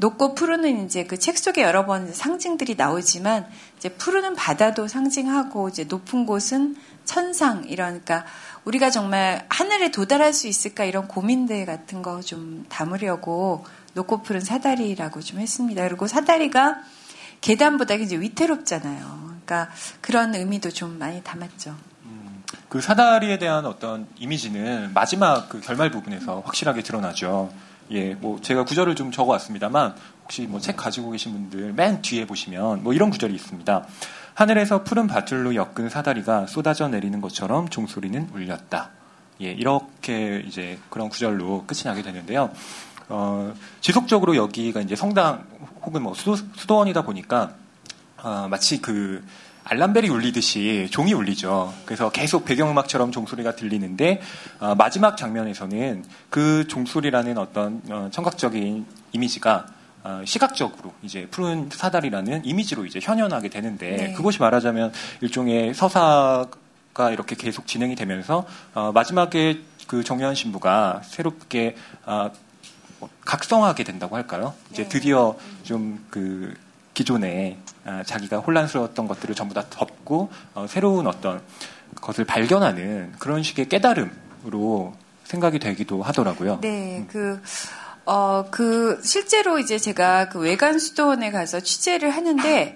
E: 높고 푸르는 이제 그 책 속에 여러 번 상징들이 나오지만 이제 푸르는 바다도 상징하고 이제 높은 곳은 천상 이러니까 우리가 정말 하늘에 도달할 수 있을까 이런 고민들 같은 거 좀 담으려고 높고 푸른 사다리라고 좀 했습니다. 그리고 사다리가 계단보다 이제 위태롭잖아요. 그러니까 그런 의미도 좀 많이 담았죠.
B: 음, 그 사다리에 대한 어떤 이미지는 마지막 그 결말 부분에서 확실하게 드러나죠. 예, 뭐 제가 구절을 좀 적어왔습니다만 혹시 뭐 책 가지고 계신 분들 맨 뒤에 보시면 뭐 이런 구절이 있습니다. 하늘에서 푸른 밧줄로 엮은 사다리가 쏟아져 내리는 것처럼 종소리는 울렸다. 예, 이렇게 이제 그런 구절로 끝이 나게 되는데요. 어, 지속적으로 여기가 이제 성당 혹은 뭐 수도, 수도원이다 보니까 어, 마치 그 알람벨이 울리듯이 종이 울리죠. 그래서 계속 배경음악처럼 종소리가 들리는데 어, 마지막 장면에서는 그 종소리라는 어떤 어, 청각적인 이미지가 어, 시각적으로 이제 푸른 사다리라는 이미지로 이제 현현하게 되는데 네. 그것이 말하자면 일종의 서사가 이렇게 계속 진행이 되면서 어, 마지막에 그 정유한 신부가 새롭게 어, 각성하게 된다고 할까요? 이제 네. 드디어 좀 그 기존에 아, 자기가 혼란스러웠던 것들을 전부 다 덮고 어, 새로운 어떤 것을 발견하는 그런 식의 깨달음으로 생각이 되기도 하더라고요.
E: 네, 음. 그, 어, 그, 실제로 이제 제가 그 외관 수도원에 가서 취재를 하는데,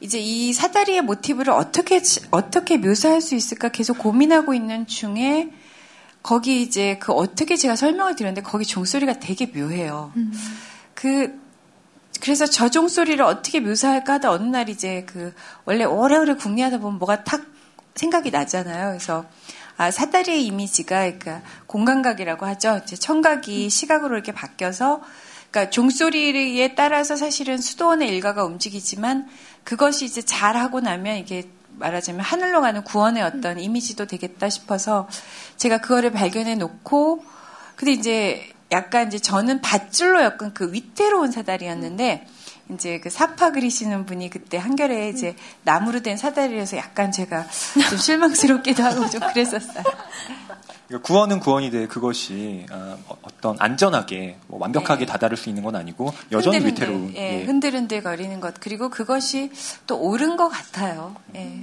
E: 이제 이 사다리의 모티브를 어떻게, 어떻게 묘사할 수 있을까 계속 고민하고 있는 중에, 거기 이제 그 어떻게 제가 설명을 드렸는데, 거기 종소리가 되게 묘해요. 음. 그, 그래서 저 종소리를 어떻게 묘사할까 하다 어느 날 이제 그 원래 오래오래 궁리하다 보면 뭐가 탁 생각이 나잖아요. 그래서 아, 사다리의 이미지가 그러니까 공간각이라고 하죠. 이제 청각이 시각으로 이렇게 바뀌어서 그러니까 종소리에 따라서 사실은 수도원의 일가가 움직이지만 그것이 이제 잘 하고 나면 이게 말하자면 하늘로 가는 구원의 어떤 이미지도 되겠다 싶어서 제가 그거를 발견해 놓고 근데 이제 약간 이제 저는 밧줄로 엮은 그 위태로운 사다리였는데 이제 그 사파 그리시는 분이 그때 한결에 이제 나무로 된 사다리라서 약간 제가 좀 실망스럽기도 하고 좀 그랬었어요.
B: 그러니까 구원은 구원이되 그것이 아, 어, 어떤 안전하게 뭐 완벽하게 네. 다다를 수 있는 건 아니고 여전히 흔들흔들, 위태로운
E: 예, 예. 흔들흔들 거리는 것 그리고 그것이 또 옳은 것 같아요. 예.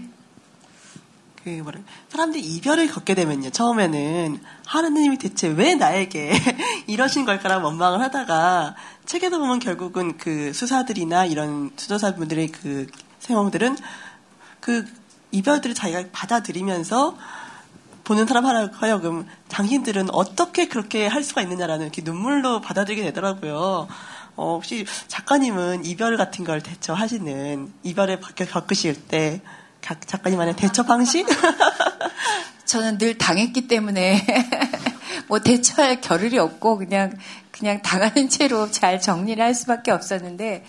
D: 그 뭐라 사람들이 이별을 겪게 되면요 처음에는 하느님이 대체 왜 나에게 이러신 걸까라는 원망을 하다가 책에서 보면 결국은 그 수사들이나 이런 수도사분들의 그 생원들은 그 이별들을 자기가 받아들이면서 보는 사람 하여금 당신들은 어떻게 그렇게 할 수가 있느냐라는 이렇게 눈물로 받아들이게 되더라고요. 어, 혹시 작가님은 이별 같은 걸 대처하시는 이별을 겪으실 때 작가님만의 대처 방식?
E: 저는 늘 당했기 때문에 뭐 대처할 겨를이 없고 그냥 그냥 당하는 채로 잘 정리를 할 수밖에 없었는데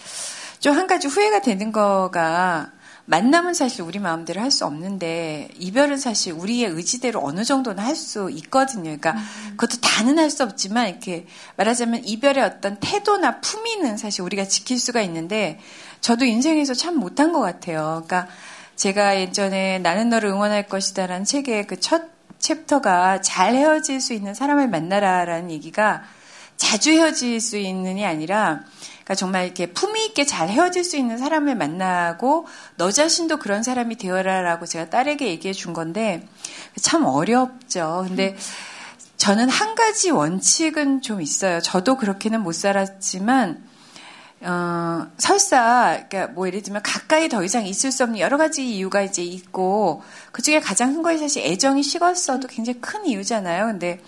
E: 좀 한 가지 후회가 되는 거가 만남은 사실 우리 마음대로 할 수 없는데 이별은 사실 우리의 의지대로 어느 정도는 할 수 있거든요. 그러니까 음. 그것도 다는 할 수 없지만 이렇게 말하자면 이별의 어떤 태도나 품위는 사실 우리가 지킬 수가 있는데 저도 인생에서 참 못한 것 같아요. 그러니까 제가 예전에 나는 너를 응원할 것이다라는 책의 그 첫 챕터가 잘 헤어질 수 있는 사람을 만나라라는 얘기가 자주 헤어질 수 있는이 아니라 그러니까 정말 이렇게 품위 있게 잘 헤어질 수 있는 사람을 만나고 너 자신도 그런 사람이 되어라라고 제가 딸에게 얘기해 준 건데 참 어렵죠. 근데 저는 한 가지 원칙은 좀 있어요. 저도 그렇게는 못 살았지만 어, 설사, 그러니까 뭐 예를 들면 가까이 더 이상 있을 수 없는 여러 가지 이유가 이제 있고, 그 중에 가장 큰 것이 사실 애정이 식었어도 굉장히 큰 이유잖아요. 근데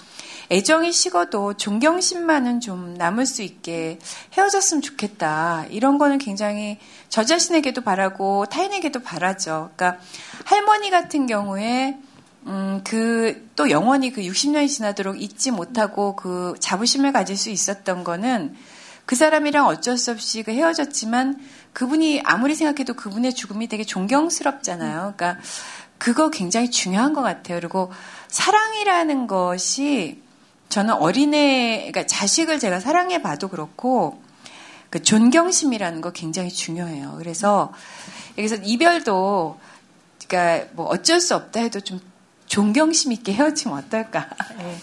E: 애정이 식어도 존경심만은 좀 남을 수 있게 헤어졌으면 좋겠다. 이런 거는 굉장히 저 자신에게도 바라고 타인에게도 바라죠. 그러니까 할머니 같은 경우에 음, 그, 또 영원히 그 60년이 지나도록 잊지 못하고 그 자부심을 가질 수 있었던 거는 그 사람이랑 어쩔 수 없이 그 헤어졌지만 그분이 아무리 생각해도 그분의 죽음이 되게 존경스럽잖아요. 그러니까 그거 굉장히 중요한 것 같아요. 그리고 사랑이라는 것이 저는 어린애, 그러니까 자식을 제가 사랑해 봐도 그렇고 그 존경심이라는 거 굉장히 중요해요. 그래서 여기서 이별도 그러니까 뭐 어쩔 수 없다 해도 좀 존경심 있게 헤어지면 어떨까. 네.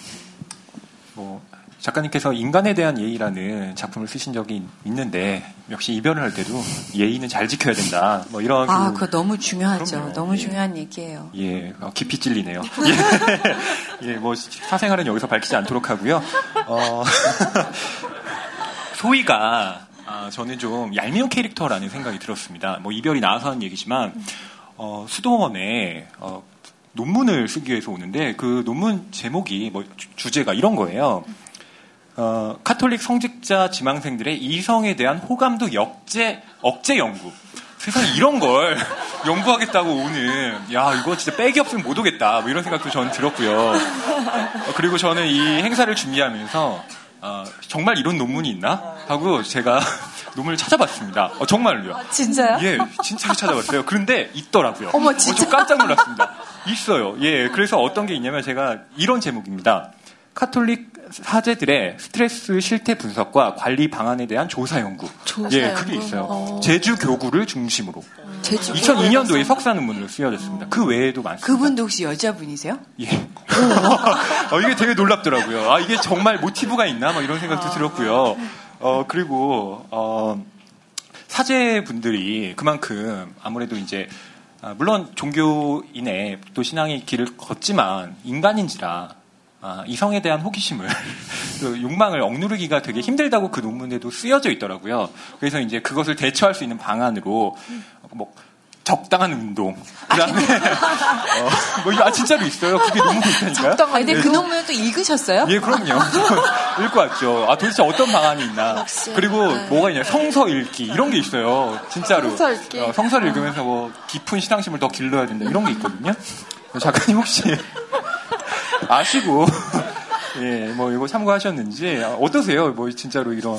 B: 뭐 작가님께서 인간에 대한 예의라는 작품을 쓰신 적이 있는데 역시 이별을 할 때도 예의는 잘 지켜야 된다. 뭐 이런
E: 아, 그거 너무 중요하죠. 그럼요. 너무 예. 중요한 얘기예요.
B: 예, 어, 깊이 찔리네요. 예, 예, 뭐 사생활은 여기서 밝히지 않도록 하고요. 어, 소희가 아, 저는 좀 얄미운 캐릭터라는 생각이 들었습니다. 뭐 이별이 나와서 하는 얘기지만 어, 수도원에 어, 논문을 쓰기 위해서 오는데 그 논문 제목이 뭐 주 제가 이런 거예요. 어, 카톨릭 성직자 지망생들의 이성에 대한 호감도 역제, 억제 연구. 세상에 이런 걸 연구하겠다고 오는, 야, 이거 진짜 백이 없으면 못 오겠다. 뭐 이런 생각도 저는 들었고요. 어, 그리고 저는 이 행사를 준비하면서, 어, 정말 이런 논문이 있나? 하고 제가 논문을 찾아봤습니다. 어, 정말로요. 아,
E: 진짜요?
B: 예, 진짜로 찾아봤어요. 그런데 있더라고요.
E: 어머, 진짜.
B: 어, 저 깜짝 놀랐습니다. 있어요. 예, 그래서 어떤 게 있냐면 제가 이런 제목입니다. 카톨릭 사제들의 스트레스 실태 분석과 관리 방안에 대한 조사 연구. 조사 예, 그게 있어요. 어. 제주 교구를 중심으로. 제주 2002년도에 석사 논문으로 쓰여졌습니다. 그 외에도 많습니다.
E: 그분도 혹시 여자분이세요?
B: 예. 어, 이게 되게 놀랍더라고요. 아, 이게 정말 모티브가 있나? 뭐 이런 생각도 아. 들었고요. 어, 그리고, 어, 사제분들이 그만큼 아무래도 이제 아, 물론 종교인의 또 신앙의 길을 걷지만 인간인지라 아, 이성에 대한 호기심을 그 욕망을 억누르기가 되게 힘들다고 그 논문에도 쓰여져 있더라고요. 그래서 이제 그것을 대처할 수 있는 방안으로 뭐 적당한 운동. 그다음에 어, 뭐 아, 진짜로 있어요. 그게 논문이 있다니까요.
E: 적당한. 근데 그 논문을 또 읽으셨어요?
B: 예, 그럼요. 읽고 왔죠. 아 도대체 어떤 방안이 있나. 역시. 그리고 네. 뭐가 있냐. 성서 읽기 이런 게 있어요. 진짜로.
E: 성서 읽기.
B: 어, 성서를 읽으면서 뭐 깊은 신앙심을 더 길러야 된다 이런 게 있거든요. 작가님 혹시 아시고 예, 뭐 이거 참고하셨는지 어떠세요? 뭐 진짜로 이런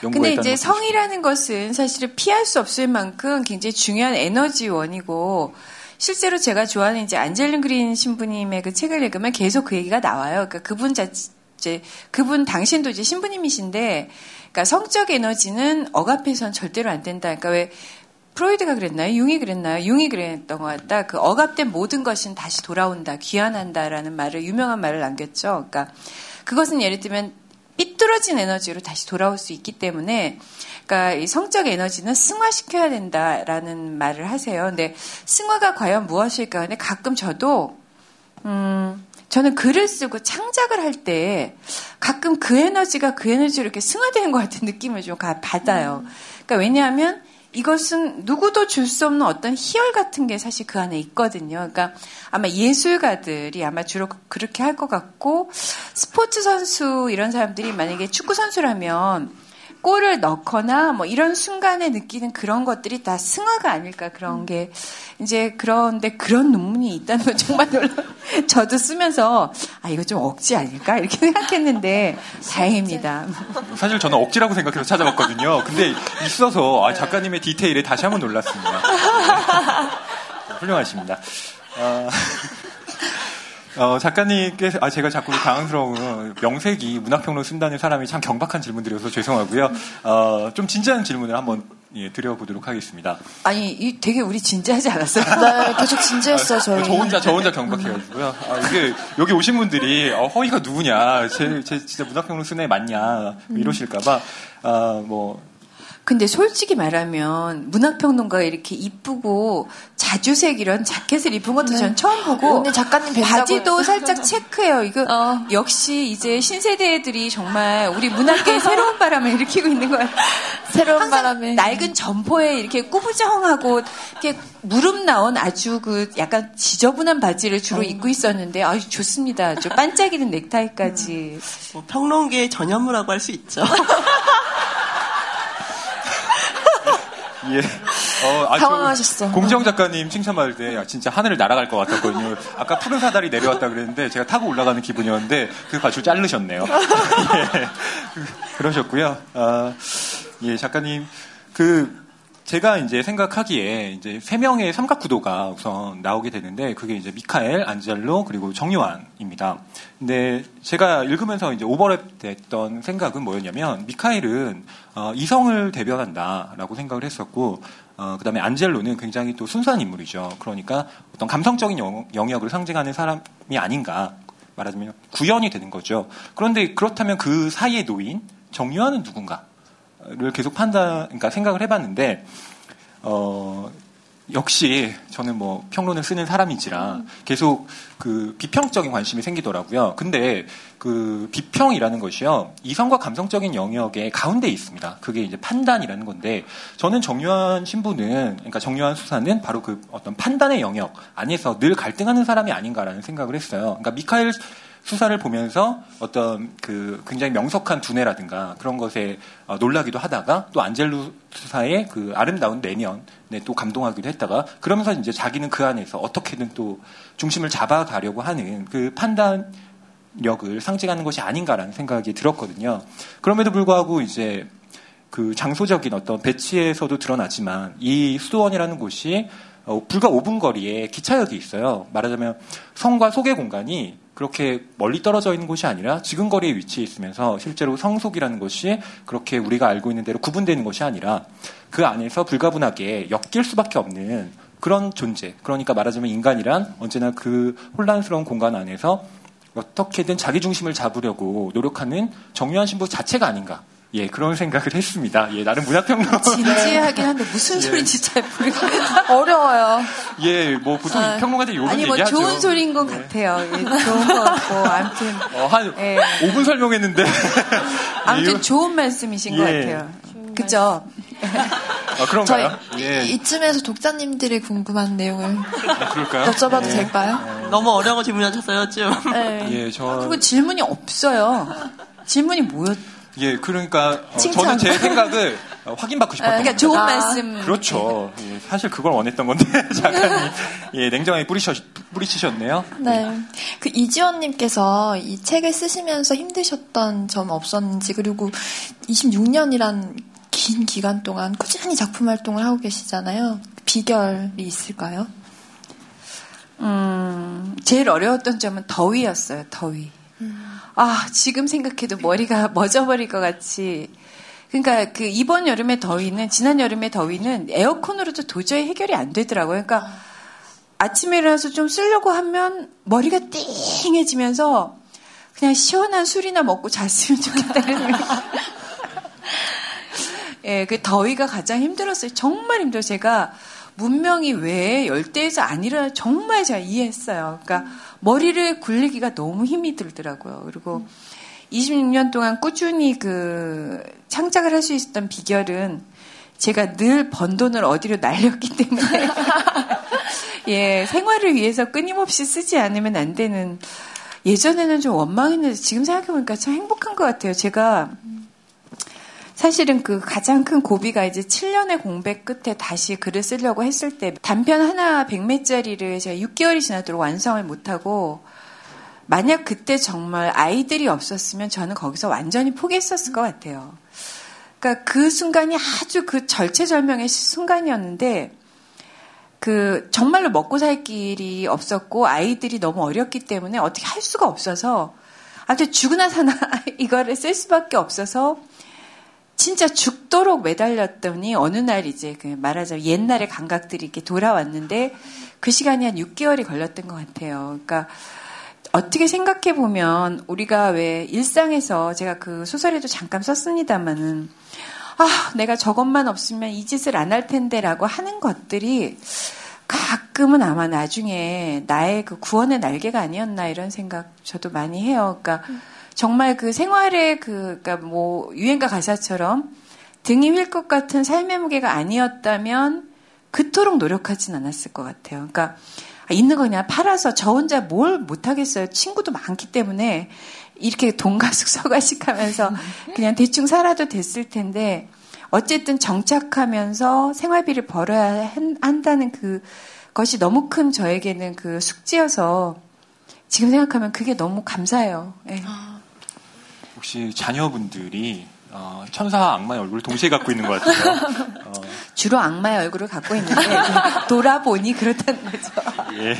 E: 근데 이제 성이라는 것은 사실은 피할 수 없을 만큼 굉장히 중요한 에너지원이고 실제로 제가 좋아하는 이제 안젤린 그린 신부님의 그 책을 읽으면 계속 그 얘기가 나와요. 그러니까 그분 자체 그분 당신도 이제 신부님이신데 그러니까 성적 에너지는 억압해서는 절대로 안 된다. 그러니까 왜 프로이드가 그랬나요? 융이 그랬나요? 융이 그랬던 것 같다. 그 억압된 모든 것은 다시 돌아온다, 귀환한다라는 말을 유명한 말을 남겼죠. 그러니까 그것은 예를 들면 삐뚤어진 에너지로 다시 돌아올 수 있기 때문에 그러니까 이 성적 에너지는 승화시켜야 된다라는 말을 하세요. 근데 승화가 과연 무엇일까? 근데 가끔 저도 음 저는 글을 쓰고 창작을 할 때 가끔 그 에너지가 그 에너지로 이렇게 승화되는 것 같은 느낌을 좀 받아요. 그러니까 왜냐하면 이것은 누구도 줄 수 없는 어떤 희열 같은 게 사실 그 안에 있거든요. 그러니까 아마 예술가들이 아마 주로 그렇게 할 것 같고 스포츠 선수 이런 사람들이 만약에 축구 선수라면 골을 넣거나 뭐 이런 순간에 느끼는 그런 것들이 다 승화가 아닐까 그런 게 이제 그런데 그런 논문이 있다는 건 정말 놀라. 저도 쓰면서 아 이거 좀 억지 아닐까 이렇게 생각했는데 다행입니다.
B: 사실 저는 억지라고 생각해서 찾아봤거든요. 근데 있어서 아, 작가님의 디테일에 다시 한번 놀랐습니다. 훌륭하십니다. 아... 어, 작가님께서, 아, 제가 자꾸 당황스러운 명색이 문학평론 쓴다는 사람이 참 경박한 질문들이어서 죄송하고요. 어, 좀 진지한 질문을 한번 예, 드려보도록 하겠습니다.
E: 아니, 이 되게 우리 진지하지 않았어요?
C: 네, 계속 진지했어요, 저희.
B: 저 혼자, 저 혼자 경박해가지고요. 아, 이게, 여기 오신 분들이, 어, 허위가 누구냐, 제, 제 진짜 문학평론 쓴애 맞냐, 이러실까봐, 아, 뭐,
E: 근데 솔직히 말하면 문학평론가가 이렇게 이쁘고 자주색 이런 자켓을 입은 것도 네. 전 처음 보고
C: 오늘 작가님
E: 바지도 살짝 체크해요. 이거 어. 역시 이제 신세대 애들이 정말 우리 문학계에 새로운 바람을 일으키고 있는 거예요.
C: 새로운 바람에
E: 낡은 점포에 이렇게 꾸부정하고 이렇게 무릎 나온 아주 그 약간 지저분한 바지를 주로 어. 입고 있었는데 아주 좋습니다. 좀 반짝이는 넥타이까지.
D: 뭐 평론계의 전현무라고 할 수 있죠.
B: 예. 어,
C: 아, 당황하셨어.
B: 공정 작가님 칭찬받을 때 야, 진짜 하늘을 날아갈 것 같았거든요. 아까 푸른 사다리 내려왔다 그랬는데 제가 타고 올라가는 기분이었는데 그 가출 자르셨네요. 예. 그러셨고요. 아, 예, 작가님 그 제가 이제 생각하기에 이제 세 명의 삼각 구도가 우선 나오게 되는데 그게 이제 미카엘, 안젤로 그리고 정요한입니다. 근데 제가 읽으면서 이제 오버랩 됐던 생각은 뭐였냐면 미카엘은 어, 이성을 대변한다라고 생각을 했었고 어, 그다음에 안젤로는 굉장히 또 순수한 인물이죠. 그러니까 어떤 감성적인 영 역을 상징하는 사람이 아닌가 말하자면 구현이 되는 거죠. 그런데 그렇다면 그 사이에 놓인 정유한은 누군가? 를 계속 판단, 그러니까 생각을 해봤는데, 어, 역시 저는 뭐 평론을 쓰는 사람이지라 계속 그 비평적인 관심이 생기더라고요. 근데 그 비평이라는 것이요. 이성과 감성적인 영역의 가운데 있습니다. 그게 이제 판단이라는 건데 저는 정유한 신부는 그러니까 정유한 수사는 바로 그 어떤 판단의 영역 안에서 늘 갈등하는 사람이 아닌가라는 생각을 했어요. 그러니까 미카엘 수사를 보면서 어떤 그 굉장히 명석한 두뇌라든가 그런 것에 어, 놀라기도 하다가 또 안젤루 수사의 그 아름다운 내면에 또 감동하기도 했다가 그러면서 이제 자기는 그 안에서 어떻게든 또 중심을 잡아가려고 하는 그 판단력을 상징하는 것이 아닌가라는 생각이 들었거든요. 그럼에도 불구하고 이제 그 장소적인 어떤 배치에서도 드러나지만 이 수도원이라는 곳이 어, 불과 5분 거리에 기차역이 있어요. 말하자면 성과 소개 공간이 그렇게 멀리 떨어져 있는 곳이 아니라 지금 거리에 위치해 있으면서 실제로 성속이라는 것이 그렇게 우리가 알고 있는 대로 구분되는 것이 아니라 그 안에서 불가분하게 엮일 수밖에 없는 그런 존재. 그러니까 말하자면 인간이란 언제나 그 혼란스러운 공간 안에서 어떻게든 자기 중심을 잡으려고 노력하는 정유한 신부 자체가 아닌가. 예, 그런 생각을 했습니다. 예, 나름 문학평론.
E: 진지하긴 한데 무슨 예. 소리인지 잘 모르겠어요.
C: 어려워요.
B: 예, 뭐 보통 아, 평론가들이 이런
E: 아니,
B: 뭐 얘기하죠.
E: 좋은 소리인 것 예. 같아요. 예, 좋은 것 같고, 아무튼.
B: 어, 한 예. 5분 설명했는데.
E: 아무튼 좋은 말씀이신 것 예. 같아요. 그죠?
B: 아, 그런가요?
C: 예. 이쯤에서 독자님들이 궁금한 내용을
B: 아, 그럴까요?
C: 여쭤봐도 예. 될까요?
D: 너무 어려운 거 질문하셨어요, 좀.
E: 네. 예, 저. 그리고 질문이 없어요. 질문이 뭐였?
B: 예, 그러니까 어, 저는 제 생각을 어, 확인받고 싶었던
E: 그러니까 좋은 아. 말씀.
B: 그렇죠. 예, 사실 그걸 원했던 건데 작가님 예, 냉정하게 뿌리셔, 뿌리치셨네요.
C: 네. 그 이지원님께서 이 책을 쓰시면서 힘드셨던 점 없었는지 그리고 26년이란 긴 기간 동안 꾸준히 작품 활동을 하고 계시잖아요. 비결이 있을까요?
E: 음, 제일 어려웠던 점은 더위였어요. 더위. 음. 아, 지금 생각해도 머리가 멎어버릴 것 같이 그러니까 그 이번 여름의 더위는 지난 여름의 더위는 에어컨으로도 도저히 해결이 안 되더라고요. 그러니까 아침에 일어나서 좀 쓰려고 하면 머리가 띵해지면서 그냥 시원한 술이나 먹고 잤으면 좋겠다는 예, 그 더위가 가장 힘들었어요. 정말 힘들어요. 제가 문명이 왜 열대에서 안 일어나 정말 제가 이해했어요. 그러니까 머리를 굴리기가 너무 힘이 들더라고요. 그리고 26년 동안 꾸준히 그 창작을 할 수 있었던 비결은 제가 늘 번 돈을 어디로 날렸기 때문에 예 생활을 위해서 끊임없이 쓰지 않으면 안 되는 예전에는 좀 원망했는데 지금 생각해보니까 참 행복한 것 같아요. 제가 사실은 그 가장 큰 고비가 이제 7년의 공백 끝에 다시 글을 쓰려고 했을 때 단편 하나 100매짜리를 제가 6개월이 지나도록 완성을 못하고 만약 그때 정말 아이들이 없었으면 저는 거기서 완전히 포기했었을 것 같아요. 그러니까 그 순간이 아주 그 절체절명의 순간이었는데 그 정말로 먹고 살 길이 없었고 아이들이 너무 어렸기 때문에 어떻게 할 수가 없어서 아주 죽으나 사나 이거를 쓸 수밖에 없어서 진짜 죽도록 매달렸더니 어느 날 이제 그 말하자면 옛날의 감각들이 이렇게 돌아왔는데 그 시간이 한 6개월이 걸렸던 것 같아요. 그러니까 어떻게 생각해 보면 우리가 왜 일상에서 제가 그 소설에도 잠깐 썼습니다마는 아, 내가 저것만 없으면 이 짓을 안 할 텐데라고 하는 것들이 가끔은 아마 나중에 나의 그 구원의 날개가 아니었나 이런 생각 저도 많이 해요. 그러니까 정말 그 생활의 그, 그러니까 뭐 유행가 가사처럼 등이 휠 것 같은 삶의 무게가 아니었다면 그토록 노력하진 않았을 것 같아요. 그러니까 있는 거 그냥 팔아서 저 혼자 뭘 못하겠어요. 친구도 많기 때문에 이렇게 돈가숙 서가식 하면서 그냥 대충 살아도 됐을 텐데 어쨌든 정착하면서 생활비를 벌어야 한다는 그 것이 너무 큰 저에게는 그 숙제여서 지금 생각하면 그게 너무 감사해요. 네.
B: 혹시 자녀분들이 어, 천사와 악마의 얼굴을 동시에 갖고 있는 것 같아요. 어.
E: 주로 악마의 얼굴을 갖고 있는데 돌아보니 그렇다는 거죠. 예.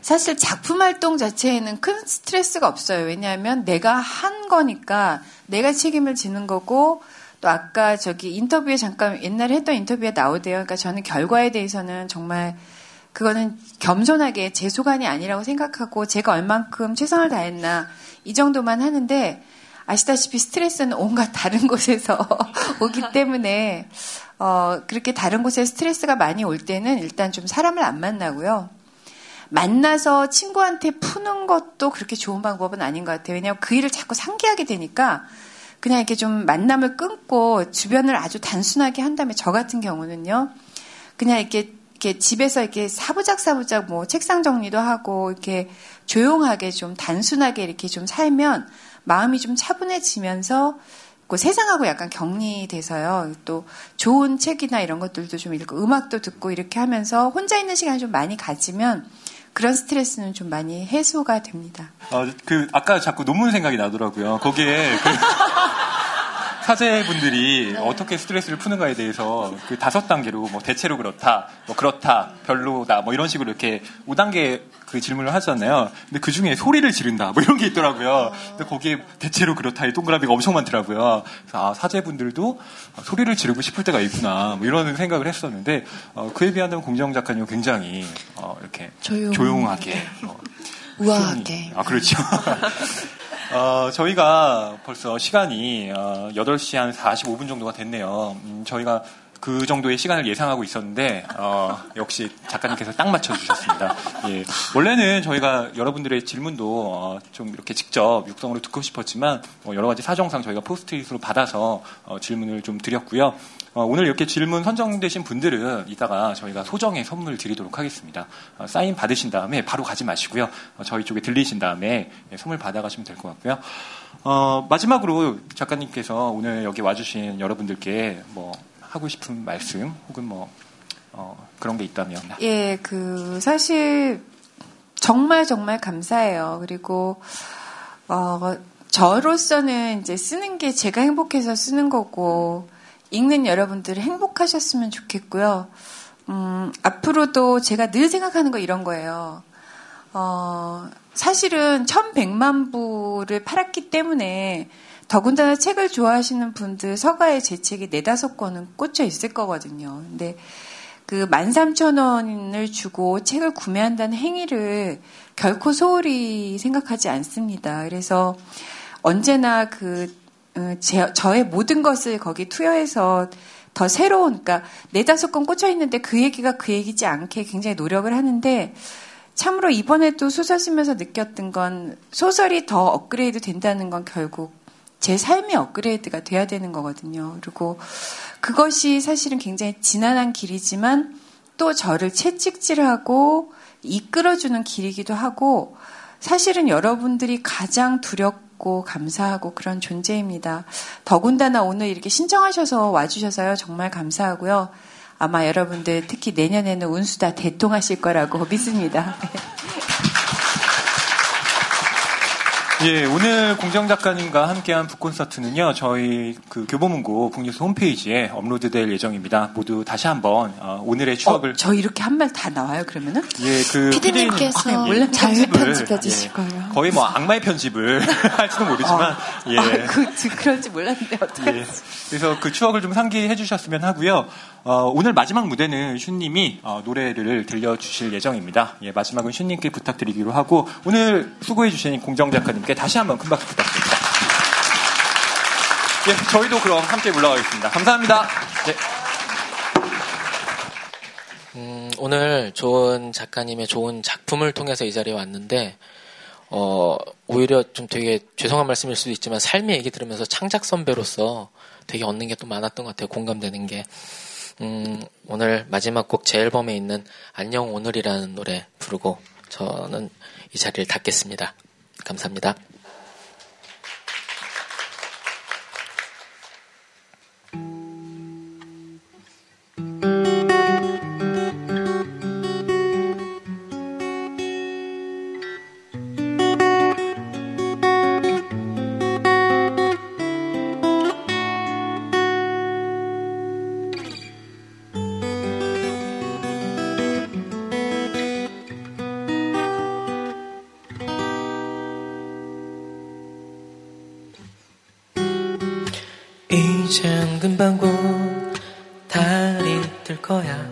E: 사실 작품 활동 자체에는 큰 스트레스가 없어요. 왜냐하면 내가 한 거니까 내가 책임을 지는 거고 또 아까 저기 인터뷰에 잠깐 옛날에 했던 인터뷰에 나오대요. 그러니까 저는 결과에 대해서는 정말 그거는 겸손하게 제 소관이 아니라고 생각하고 제가 얼만큼 최선을 다했나 이 정도만 하는데 아시다시피 스트레스는 온갖 다른 곳에서 오기 때문에 어 그렇게 다른 곳에 스트레스가 많이 올 때는 일단 좀 사람을 안 만나고요. 만나서 친구한테 푸는 것도 그렇게 좋은 방법은 아닌 것 같아요. 왜냐하면 그 일을 자꾸 상기하게 되니까 그냥 이렇게 좀 만남을 끊고 주변을 아주 단순하게 한 다음에 저 같은 경우는요. 그냥 이렇게 이렇게 집에서 이렇게 사부작 사부작 뭐 책상 정리도 하고 이렇게 조용하게 좀 단순하게 이렇게 좀 살면 마음이 좀 차분해지면서 그 세상하고 약간 격리돼서요. 또 좋은 책이나 이런 것들도 좀 읽고 음악도 듣고 이렇게 하면서 혼자 있는 시간을 좀 많이 가지면 그런 스트레스는 좀 많이 해소가 됩니다.
B: 어, 그 아까 자꾸 논문 생각이 나더라고요. 거기에 그 사제분들이 네. 어떻게 스트레스를 푸는가에 대해서 그 다섯 단계로 뭐 대체로 그렇다, 뭐 그렇다, 별로다, 뭐 이런 식으로 이렇게 5단계 그 질문을 하잖아요. 근데 그 중에 소리를 지른다, 뭐 이런 게 있더라고요. 근데 거기에 대체로 그렇다의 동그라미가 엄청 많더라고요. 그래서 아, 사제분들도 소리를 지르고 싶을 때가 있구나, 뭐 이런 생각을 했었는데 어, 그에 비하면 공정 작가님은 굉장히 어, 이렇게 조용. 조용 하게, 어,
C: 우아하게.
B: 아 그렇죠. 어, 저희가 벌써 시간이 어, 8시 한 45분 정도가 됐네요. 음, 저희가 그 정도의 시간을 예상하고 있었는데 어, 역시 작가님께서 딱 맞춰주셨습니다. 예. 원래는 저희가 여러분들의 질문도 어, 좀 이렇게 직접 육성으로 듣고 싶었지만 어, 여러 가지 사정상 저희가 포스트잇으로 받아서 어, 질문을 좀 드렸고요. 어, 오늘 이렇게 질문 선정되신 분들은 이따가 저희가 소정의 선물 드리도록 하겠습니다. 어, 사인 받으신 다음에 바로 가지 마시고요. 어, 저희 쪽에 들리신 다음에 예, 선물 받아가시면 될 것 같고요. 어, 마지막으로 작가님께서 오늘 여기 와주신 여러분들께 뭐 하고 싶은 말씀 혹은 뭐 어, 그런 게 있다면.
E: 예, 그 사실 정말 정말 감사해요. 그리고 어, 저로서는 이제 쓰는 게 제가 행복해서 쓰는 거고. 읽는 여러분들이 행복하셨으면 좋겠고요. 음, 앞으로도 제가 늘 생각하는 거 이런 거예요. 어, 사실은 1100만 부를 팔았기 때문에 더군다나 책을 좋아하시는 분들 서가에 제 책이 네다섯 권은 꽂혀 있을 거거든요. 근데 그 13,000원을 주고 책을 구매한다는 행위를 결코 소홀히 생각하지 않습니다. 그래서 언제나 그, 어, 제, 저의 모든 것을 거기 투여해서 더 새로운, 그러니까 네다섯 권 꽂혀 있는데 그 얘기가 그 얘기지 않게 굉장히 노력을 하는데 참으로 이번에 또 소설 쓰면서 느꼈던 건 소설이 더 업그레이드 된다는 건 결국 제 삶의 업그레이드가 돼야 되는 거거든요. 그리고 그것이 사실은 굉장히 지난한 길이지만 또 저를 채찍질하고 이끌어주는 길이기도 하고 사실은 여러분들이 가장 두렵고 감사하고 그런 존재입니다. 더군다나 오늘 이렇게 신청하셔서 와주셔서요. 정말 감사하고요. 아마 여러분들 특히 내년에는 운수 다 대통하실 거라고 믿습니다.
B: 예, 오늘 공정 작가님과 함께한 북콘서트는요, 저희 그 교보문고 북뉴스 홈페이지에 업로드될 예정입니다. 모두 다시 한번 어, 오늘의 추억을.
E: 어, 저 이렇게 한 말 다 나와요, 그러면은?
B: 예, 그
C: 피디님께서
B: 피디님
C: 잘 편집해 주실
B: 예,
C: 거예요.
B: 거의 뭐 악마의 편집을 할지도 모르지만, 예.
E: 아, 그, 그럴지 몰랐는데, 어떡하지?
B: 예. 그래서 그 추억을 좀 상기해 주셨으면 하고요. 어, 오늘 마지막 무대는 슈님이 어, 노래를 들려주실 예정입니다. 예, 마지막은 슈님께 부탁드리기로 하고 오늘 수고해 주신 공정 작가님께 다시 한번 큰 박수 부탁드립니다. 예, 저희도 그럼 함께 물러가겠습니다. 감사합니다. 네.
A: 음, 오늘 좋은 작가님의 좋은 작품을 통해서 이 자리에 왔는데, 어, 오히려 좀 되게 죄송한 말씀일 수도 있지만 삶의 얘기 들으면서 창작 선배로서 되게 얻는 게 또 많았던 것 같아요. 공감되는 게. 음, 오늘 마지막 곡 제 앨범에 있는 안녕 오늘이라는 노래 부르고 저는 이 자리를 닫겠습니다. 감사합니다. 곧 달이 뜰 거야.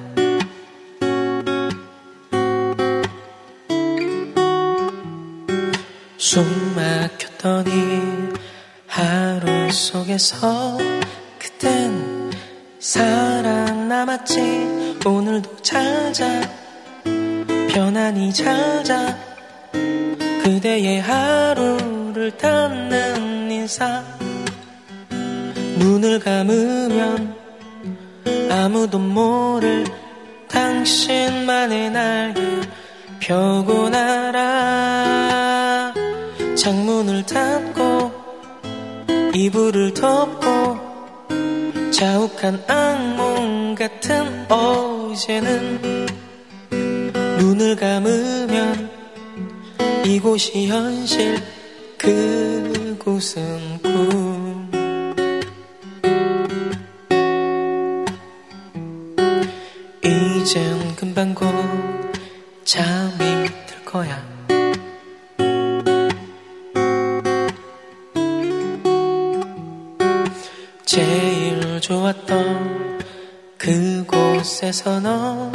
A: 숨 막혔더니 하루 속에서 그땐 살아남았지. 오늘도 찾아 편안히 찾아. 그대의 하루를 닿는 인사 눈을 감으면 아무도 모를 당신만의 날개 펴고 날아 창문을 닫고 이불을 덮고 자욱한 악몽 같은 어제는 눈을 감으면 이곳이 현실 그곳은 꿈 이젠 금방 곧 잠이 들 거야. 제일 좋았던 그곳에서 너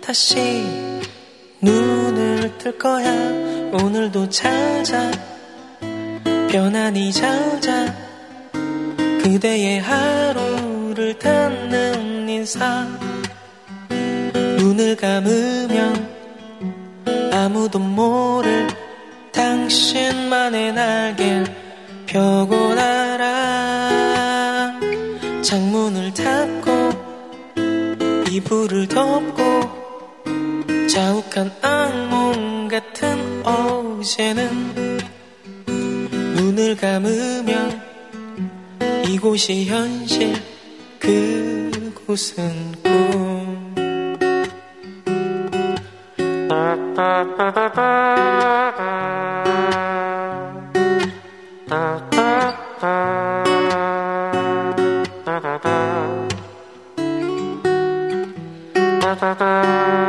A: 다시 눈을 뜰 거야. 오늘도 찾아 편안히 자자 그대의 하루를 닿는 인사 감으면 아무도 모를 당신만의 날개 펴고 날아. 창문을 닫고 이불을 덮고 자욱한 악몽 같은 어제는 눈을 감으면 이곳이 현실 그곳은 꿈 da da da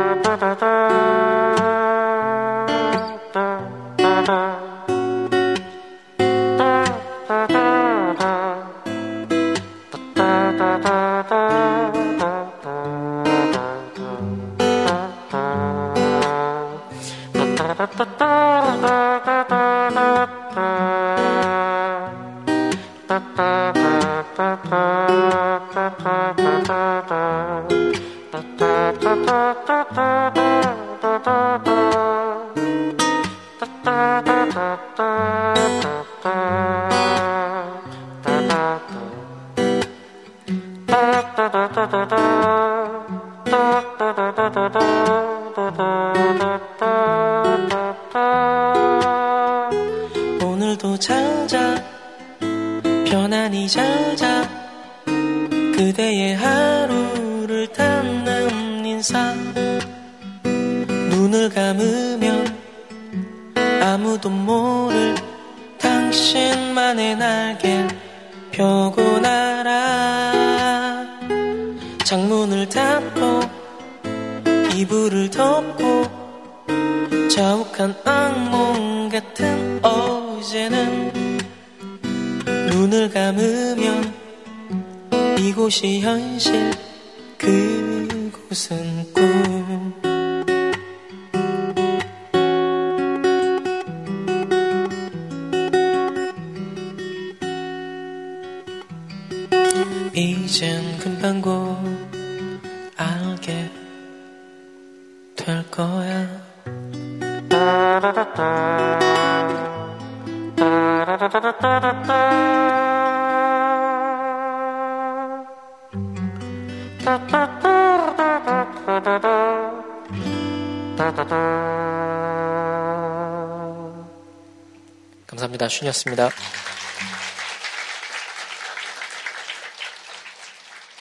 A: 슌이었습니다.